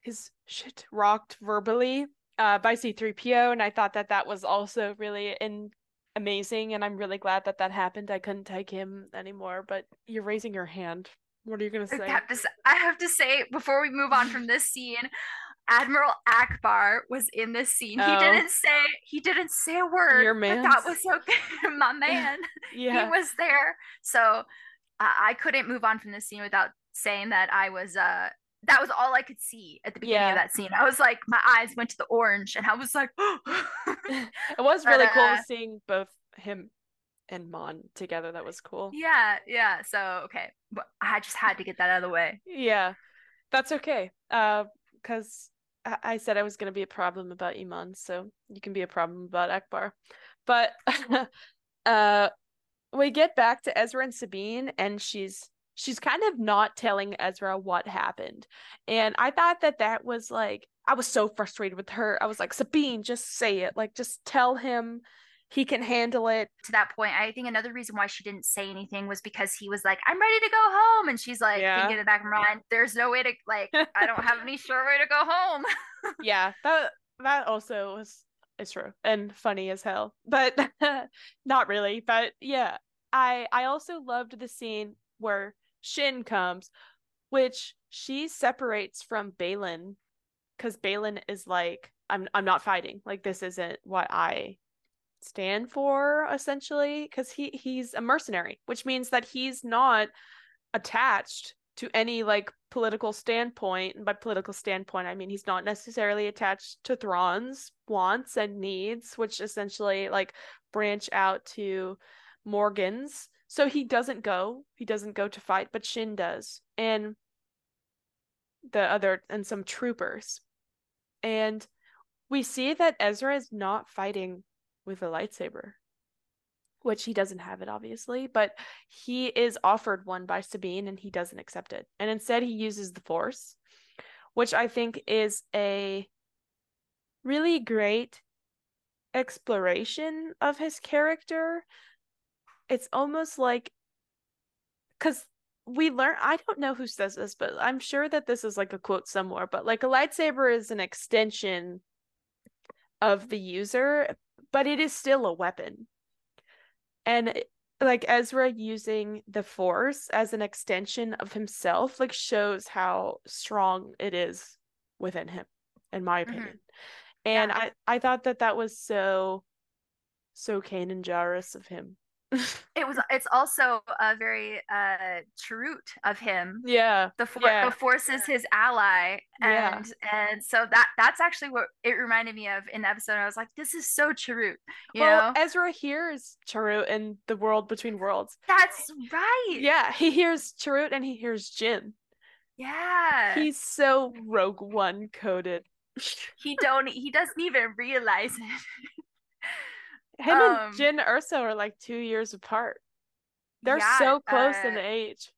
his shit rocked verbally uh by C3PO and I thought that that was also really in amazing and I'm really glad that that happened. I couldn't take him anymore, but you're raising your hand. What are you going to say? I have to say, I have to say before we move on from this scene, Admiral Ackbar was in this scene. Oh. He didn't say he didn't say a word. Your man. That was okay. My man. yeah. He was there. So I couldn't move on from this scene without saying that I was uh that was all I could see at the beginning yeah. of that scene. I was like, my eyes went to the orange, and I was like, it was really but, cool uh, seeing both him and Mon together. That was cool. Yeah, yeah. So okay, but I just had to get that out of the way. Yeah, that's okay. Uh, because I said I was going to be a problem about Eman, so you can be a problem about Ackbar. But uh we get back to Ezra and Sabine and she's she's kind of not telling Ezra what happened. And I thought that that was like I was so frustrated with her. I was like, "Sabine, just say it. Like just tell him he can handle it. To that point, I think another reason why she didn't say anything was because he was like, I'm ready to go home. And she's like, yeah. thinking in the back of her mind, there's no way to, like, I don't have any sure way to go home. yeah, that that also was is true and funny as hell, but not really. But yeah, I I also loved the scene where Shin comes, which she separates from Baylan because Baylan is like, I'm I'm not fighting. Like this isn't what I stand for essentially because he he's a mercenary which means that he's not attached to any like political standpoint and by political standpoint i mean he's not necessarily attached to thrawn's wants and needs which essentially like branch out to morgan's So he doesn't go. He doesn't go to fight, but Shin does. And the other and some troopers. And we see that Ezra is not fighting with a lightsaber, which he doesn't have it obviously, but he is offered one by Sabine and he doesn't accept it. And instead he uses the force, which I think is a really great exploration of his character. It's almost like cuz we learn I don't know who says this, but I'm sure that this is like a quote somewhere, but like a lightsaber is an extension of the user, but it is still a weapon. And like Ezra using the force as an extension of himself like shows how strong it is within him in my mm-hmm. opinion. Mm-hmm. And yeah. I I thought that that was so so Kanan Jarrus of him it was it's also a very uh Chirrut of him. Yeah the, for- yeah. the force is his ally and yeah. and so that that's actually what it reminded me of in the episode. I was like this is so you well know? ezra hears Chirrut in the world between worlds. That's right. Yeah he hears Chirrut and he hears jyn yeah. He's so rogue one coded he don't he doesn't even realize it him um, and Jyn Erso are like two years apart. They're yeah, so close uh, in age.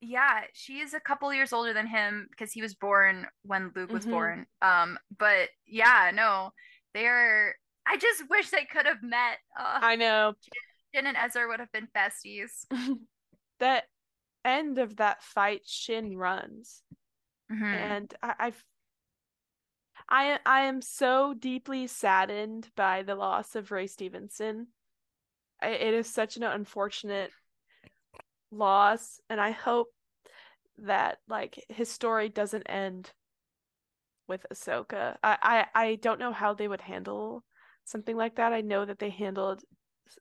Yeah, she is a couple years older than him because he was born when Luke was mm-hmm. born. Um, but yeah, no, they're. I just wish they could have met. Uh, I know. Jyn and Ezra would have been besties. that end of that fight, Shin runs, mm-hmm. and I, I've I I am so deeply saddened by the loss of Ray Stevenson. I, it is such an unfortunate loss, and I hope that like his story doesn't end with Ahsoka. I I, I don't know how they would handle something like that. I know that they handled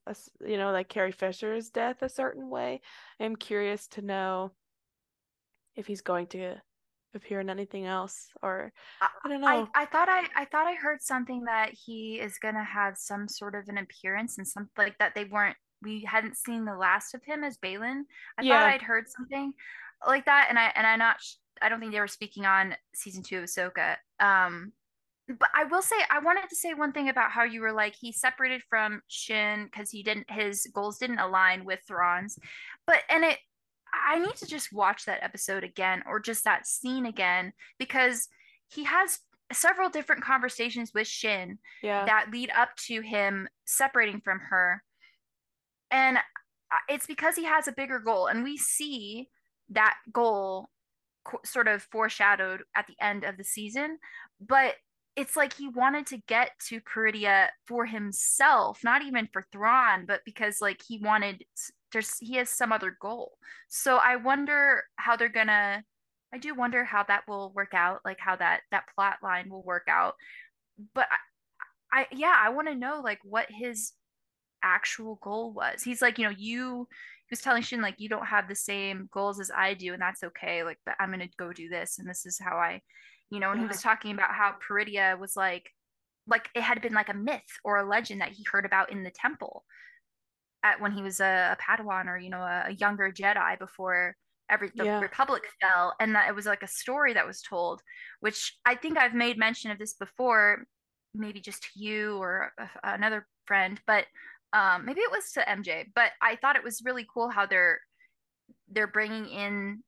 a, you know like Carrie Fisher's death a certain way. I'm curious to know if he's going to appear in anything else or I don't know. I, I thought I I thought I heard something that he is gonna have some sort of an appearance and something like that they weren't we hadn't seen the last of him as Baylan I yeah. thought I'd heard something like that and I and I not I don't think they were speaking on season two of Ahsoka. Um but I will say I wanted to say one thing about how you were like he separated from Shin because he didn't his goals didn't align with Thrawn's, but and it I need to just watch that episode again or just that scene again because he has several different conversations with Shin yeah. that lead up to him separating from her. And it's because he has a bigger goal. And we see that goal co- sort of foreshadowed at the end of the season. But it's like he wanted to get to Peridea for himself, not even for Thrawn, but because like he wanted there's he has some other goal. So I wonder how they're gonna I do wonder how that will work out, like how that that plot line will work out. But I, I yeah, I want to know like what his actual goal was. He's like, you know, you he was telling Shin like you don't have the same goals as I do, and that's okay. Like, but I'm gonna go do this, and this is how I, you know. And yeah. he was talking about how Peridea was like, like it had been like a myth or a legend that he heard about in the temple, at when he was a, a Padawan or you know a, a younger Jedi before every the yeah. Republic fell, and that it was like a story that was told, which I think I've made mention of this before, maybe just to you or a, another friend, but um, maybe it was to MJ. But I thought it was really cool how they're they're bringing in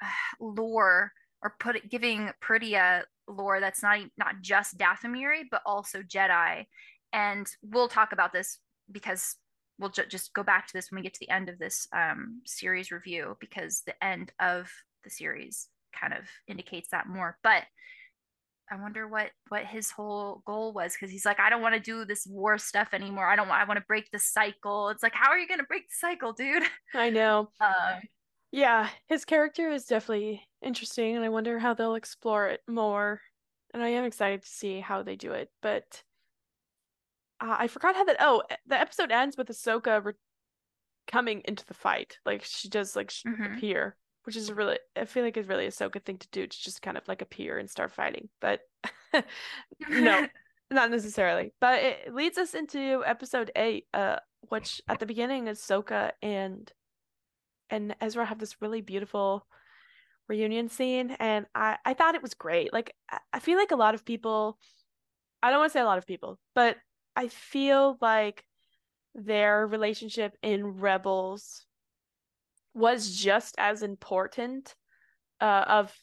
uh, lore or put it, giving Peridea lore that's not not just Dathomiri but also Jedi. And we'll talk about this because we'll ju- just go back to this when we get to the end of this um, series review because the end of the series kind of indicates that more. But I wonder what what his whole goal was because he's like, I don't want to do this war stuff anymore. I don't want. I want to break the cycle. It's like, how are you going to break the cycle, dude? I know. Um, yeah, his character is definitely interesting, and I wonder how they'll explore it more. And I am excited to see how they do it. But uh, I forgot how that. Oh, the episode ends with Ahsoka re- coming into the fight. Like she does, like mm-hmm. appear, which is really. I feel like it's really Ahsoka thing to do to just kind of like appear and start fighting. But no, not necessarily. But it leads us into episode eight. Uh, which at the beginning is Ahsoka and and Ezra have this really beautiful reunion scene and I I thought it was great. Like I feel like a lot of people I don't want to say a lot of people, but I feel like their relationship in Rebels was just as important uh, of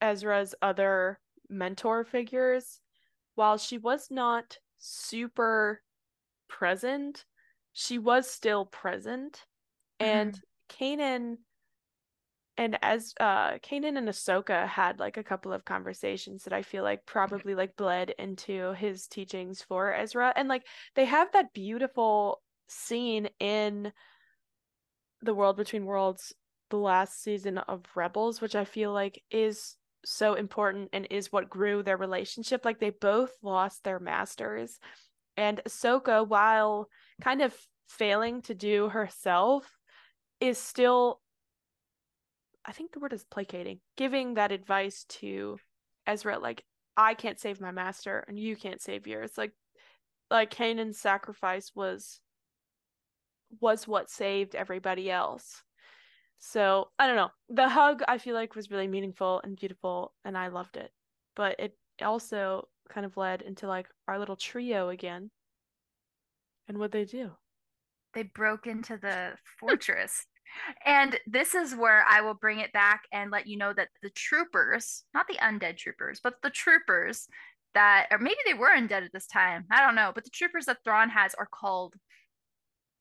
Ezra's other mentor figures. While she was not super present, she was still present. Mm-hmm. And Kanan and as uh Kanan and Ahsoka had like a couple of conversations that I feel like probably like bled into his teachings for Ezra and like they have that beautiful scene in the world between worlds the last season of Rebels which I feel like is so important and is what grew their relationship like they both lost their masters. And Ahsoka while kind of failing to do herself is still I think the word is placating, giving that advice to Ezra, like, I can't save my master and you can't save yours. Like like Kanan's sacrifice was was what saved everybody else. So I don't know. The hug I feel like was really meaningful and beautiful and I loved it. But it also kind of led into like our little trio again. And what they do? They broke into the fortress and this is where I will bring it back and let you know that the troopers, not the undead troopers, but the troopers that, or maybe they were undead at this time. I don't know. But the troopers that Thrawn has are called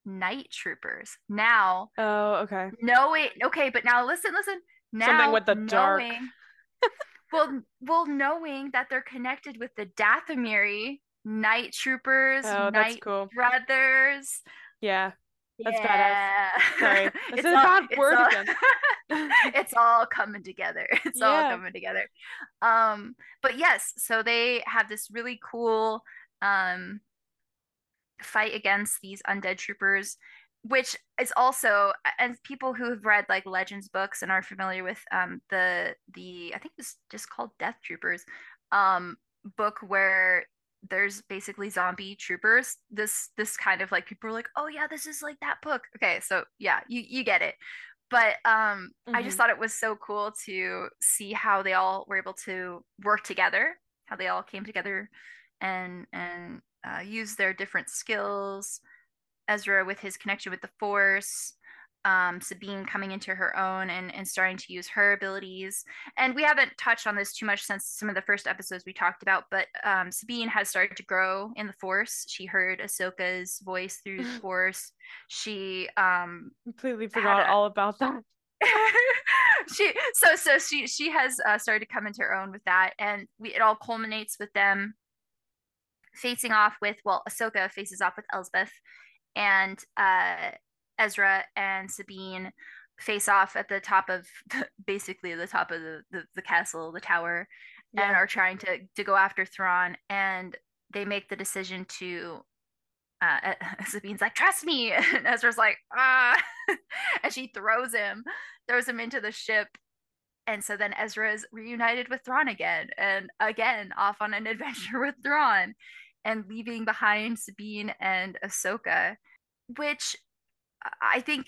night troopers. Now, oh, okay. Knowing, okay, but now listen, listen. Now, Something with the knowing, dark. well, well, knowing that they're connected with the Dathomiri night troopers, oh, night cool. brothers. Yeah. That's yeah. badass. Sorry. it's a bad word all, again. it's all coming together. It's yeah. all coming together. Um, but yes, so they have this really cool um fight against these undead troopers, which is also and people who have read like legends books and are familiar with um the the I think it's just called Death Troopers um book where there's basically zombie troopers this this kind of like people are like oh yeah this is like that book okay so yeah you you get it but um mm-hmm. i just mm-hmm. thought it was so cool to see how they all were able to work together how they all came together and and uh, use their different skills ezra with his connection with the force um, Sabine coming into her own and, and starting to use her abilities. And we haven't touched on this too much since some of the first episodes we talked about, but um, Sabine has started to grow in the Force. She heard Ahsoka's voice through the Force. She um, completely forgot a... all about that. she so so she she has uh, started to come into her own with that, and we it all culminates with them facing off with well, Ahsoka faces off with Elsbeth, and uh Ezra and Sabine face off at the top of the, basically the top of the, the, the castle, the tower, yeah. and are trying to to go after Thrawn. And they make the decision to. Uh, Sabine's like, "Trust me," and Ezra's like, "Ah," and she throws him, throws him into the ship, and so then Ezra is reunited with Thrawn again, and again off on an adventure with Thrawn, and leaving behind Sabine and Ahsoka, which I think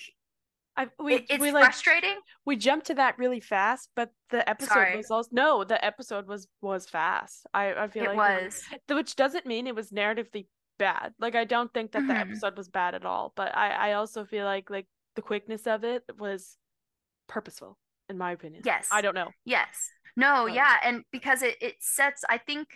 I, we, it's we, like, frustrating. We jumped to that really fast, but the episode Sorry. was also no, the episode was was fast. I I feel it like was. it was, which doesn't mean it was narratively bad. Like I don't think that mm-hmm. the episode was bad at all, but I I also feel like like the quickness of it was purposeful in my opinion. Yes. I don't know. Yes. No, um, yeah, and because it it sets I think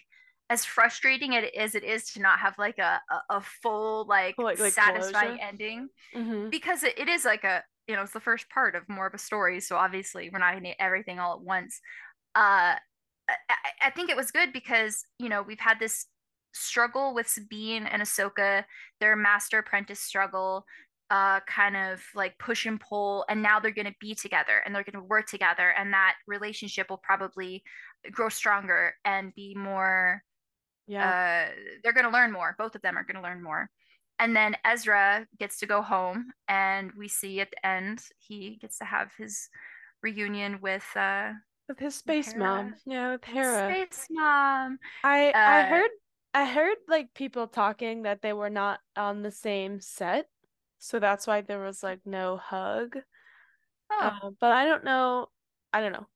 as frustrating it is it is to not have like a a, a full like, like, like satisfying closure. ending mm-hmm. because it, it is like a you know it's the first part of more of a story so obviously we're not gonna get everything all at once uh I, I think it was good because you know we've had this struggle with Sabine and Ahsoka their master apprentice struggle uh kind of like push and pull and now they're going to be together and they're going to work together and that relationship will probably grow stronger and be more yeah. Uh, they're going to learn more. Both of them are going to learn more. And then Ezra gets to go home, and we see at the end he gets to have his reunion with uh with his space Hera. mom. Yeah, with Hera. Space mom. I uh, I heard I heard like people talking that they were not on the same set So that's why there was like no hug. Oh, Uh, but I don't know. I don't know.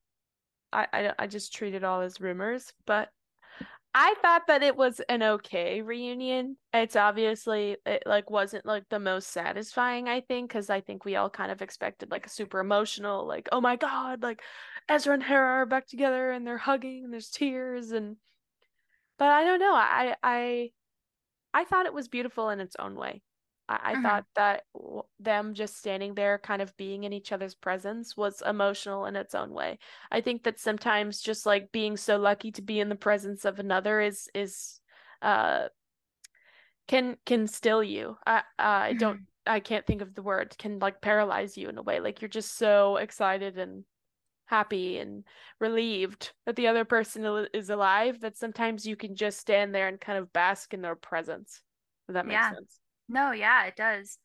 I, I I just treat it all as rumors, but I thought that it was an okay reunion. It's obviously it like wasn't like the most satisfying, I think, because I think we all kind of expected like a super emotional, like, oh my God, like Ezra and Hera are back together and they're hugging and there's tears and but I don't know. I I I thought it was beautiful in its own way. I, I Mhm. thought that w- them just standing there, kind of being in each other's presence, was emotional in its own way. I think that sometimes just like being so lucky to be in the presence of another is is uh can can still you. I I don't Mhm. I can't think of the word. Can like paralyze you in a way. Like you're just so excited and happy and relieved that the other person is alive that sometimes you can just stand there and kind of bask in their presence. If that makes yeah. sense. No, yeah, it does.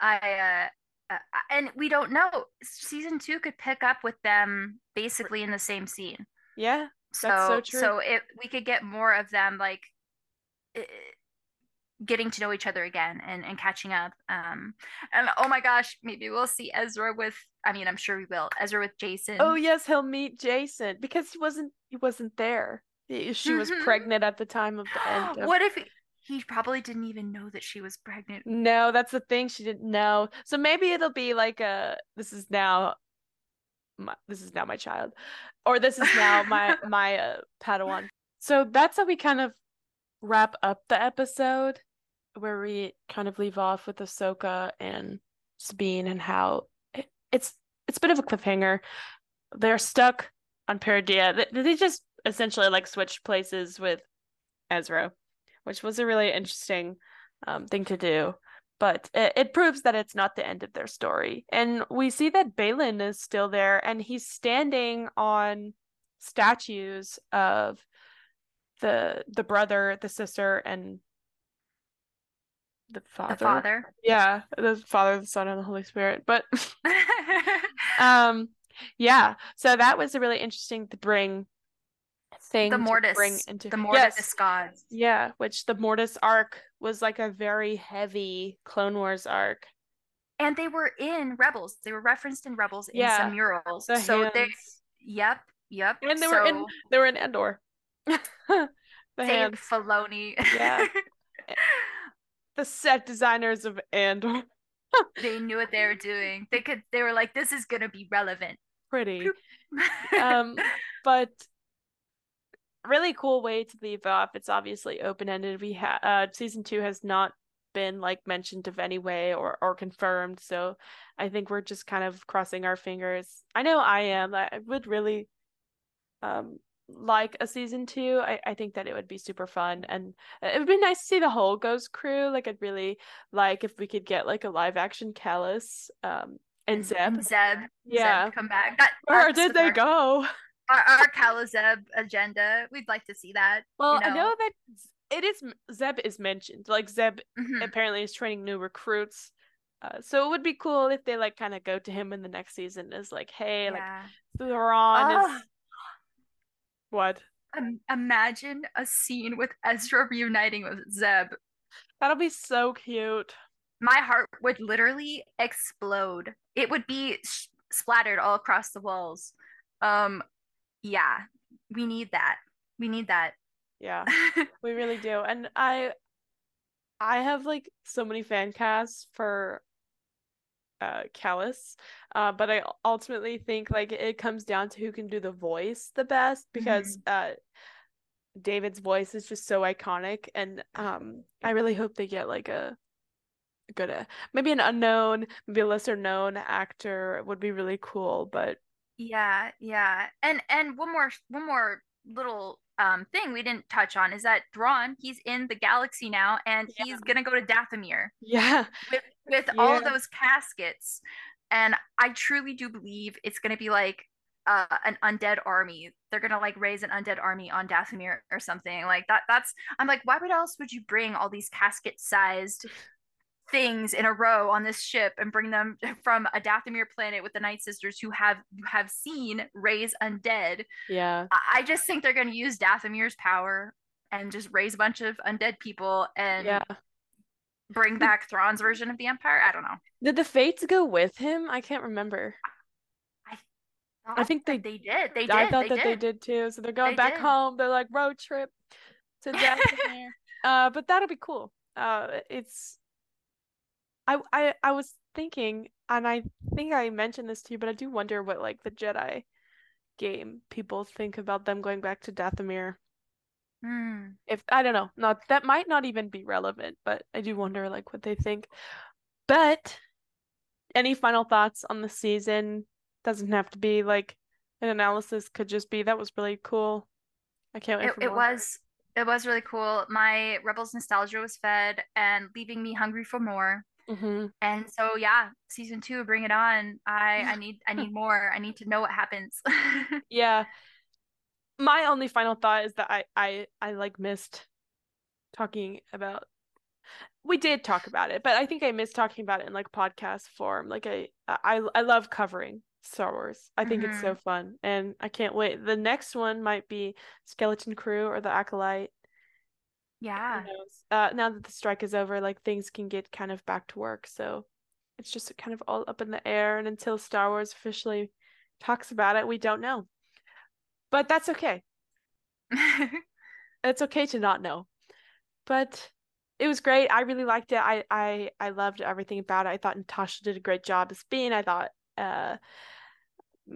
I uh, uh, and we don't know. Season two could pick up with them basically in the same scene. Yeah, that's so So true. so it we could get more of them like eh, getting to know each other again and and catching up. Um, and oh my gosh, maybe we'll see Ezra with. I mean, I'm sure we will. Ezra with Jacen. Oh yes, he'll meet Jacen because he wasn't he wasn't there. She was Mhm. pregnant at the time of the end. Of... what if he, probably didn't even know that she was pregnant? No, that's the thing. She didn't know. So maybe it'll be like a this is now my this is now my child, or this is now my my uh, Padawan. So that's how we kind of wrap up the episode, where we kind of leave off with Ahsoka and Sabine and how it, it's it's a bit of a cliffhanger. They're stuck on Peridea. They, they just essentially like switched places with Ezra, which was a really interesting um, thing to do. But it, it proves that it's not the end of their story. And we see that Baylan is still there and he's standing on statues of the the brother, the sister, and the father. The father. Yeah, the Father, the Son, and the Holy Spirit. But um yeah, so that was a really interesting to bring thing the Mortis. bring into the Mortis Yes. gods. Yeah, which the Mortis arc was like a very heavy Clone Wars arc. And they were in Rebels. They were referenced in Rebels in Yeah, some murals. The so they. Yep, yep. And they were in they were in Endor. the Dave. Filoni. Yeah. The set designers of Andor. they knew what they were doing. They could they were like, this is gonna be relevant. Pretty. Um but really cool way to leave off. It's obviously open ended. We have uh season two has not been like mentioned of any way or or confirmed. So I think we're just kind of crossing our fingers. I know I am. I would really um like a season two. I, I think that it would be super fun and it would be nice to see the whole Ghost crew. Like I'd really like if we could get like a live action Kallus um and Zeb. Zeb. Yeah. Zeb come back. That, Where did they our, go? Our, our Calazeb agenda. We'd like to see that. Well, you I know that it is Zeb is mentioned. Like Zeb Mhm. apparently is training new recruits. Uh, so it would be cool if they like kind of go to him in the next season as like, hey, like Yeah. Thrawn Ah. is what? Um, imagine a scene with Ezra reuniting with Zeb. That'll be so cute. My heart would literally explode. It would be sh- splattered all across the walls. Um, yeah, we need that. We need that. Yeah, we really do. And I I have like so many fan casts for uh Kallus. Uh but I ultimately think like it comes down to who can do the voice the best because uh David's voice is just so iconic and um I really hope they get like a good uh, maybe an unknown, maybe a lesser known actor would be really cool, but Yeah, yeah. And and one more one more little um thing we didn't touch on is that Thrawn, he's in the galaxy now and Yeah. he's gonna go to Dathomir yeah. with with all those caskets. And I truly do believe it's gonna be like uh, an undead army. They're gonna like raise an undead army on Dathomir or something like that. That's I'm like, why would else would you bring all these casket-sized things in a row on this ship and bring them from a Dathomir planet with the Night Sisters who have have seen raise undead? Yeah. I I just think they're gonna use Dathomir's power and just raise a bunch of undead people and Yeah. bring back Thrawn's version of the Empire. I don't know. Did the Fates go with him? I can't remember. I think they they did. They did. I thought they that did. they did too. So they're going They back did. home. They're like road trip to Dathomir. uh, but that'll be cool. Uh, it's I I I was thinking, and I think I mentioned this to you, but I do wonder what like the Jedi game people think about them going back to Dathomir. Hmm. If I don't know, not that might not even be relevant, but I do wonder like what they think. But any final thoughts on the season? Doesn't have to be like an analysis, could just be that was really cool. I can't wait It, for it was it was really cool. My Rebels nostalgia was fed and leaving me hungry for more. Hmm And so yeah, season two, bring it on. I I need I need more. I need to know what happens. Yeah. My only final thought is that I I I like missed talking about we did talk about it, but I think I missed talking about it in like podcast form. Like I I I love covering Star Wars. I think it's so fun and I can't wait. The next one might be Skeleton Crew or the Acolyte. Yeah. Uh now that the strike is over, like things can get kind of back to work. So it's just kind of all up in the air and until Star Wars officially talks about it, we don't know. But that's okay. it's okay to not know. But it was great. I really liked it. I I I loved everything about it. I thought Natasha did a great job as Bean. I thought uh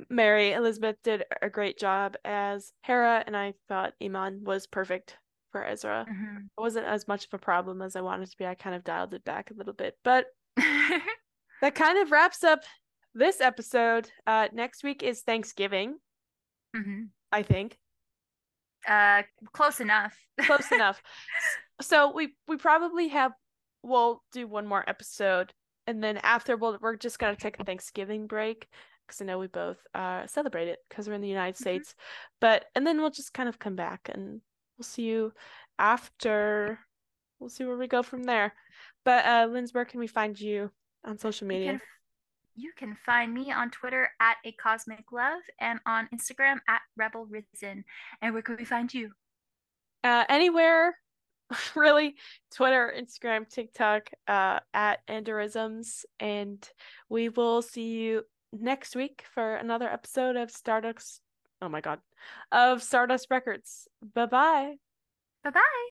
Mary Elizabeth did a great job as Hera, and I thought Eman was perfect for Ezra. Mhm. It wasn't as much of a problem as I wanted to be. I kind of dialed it back a little bit. But that kind of wraps up this episode. Uh next week is Thanksgiving, Mhm. I think. Uh, close enough. close enough. So we we probably have we'll do one more episode, and then after we'll we're just gonna take a Thanksgiving break because I know we both uh celebrate it because we're in the United Mhm. States. But and then we'll just kind of come back and we'll see you after. We'll see where we go from there. But uh, Linz, where can we find you on social media? you can find me on Twitter at a cosmic love and on Instagram at rebel risen. And where can we find you? uh, anywhere really twitter instagram tiktok uh, at andorisms and we will see you next week for another episode of stardust oh my god of stardust records bye bye Bye bye.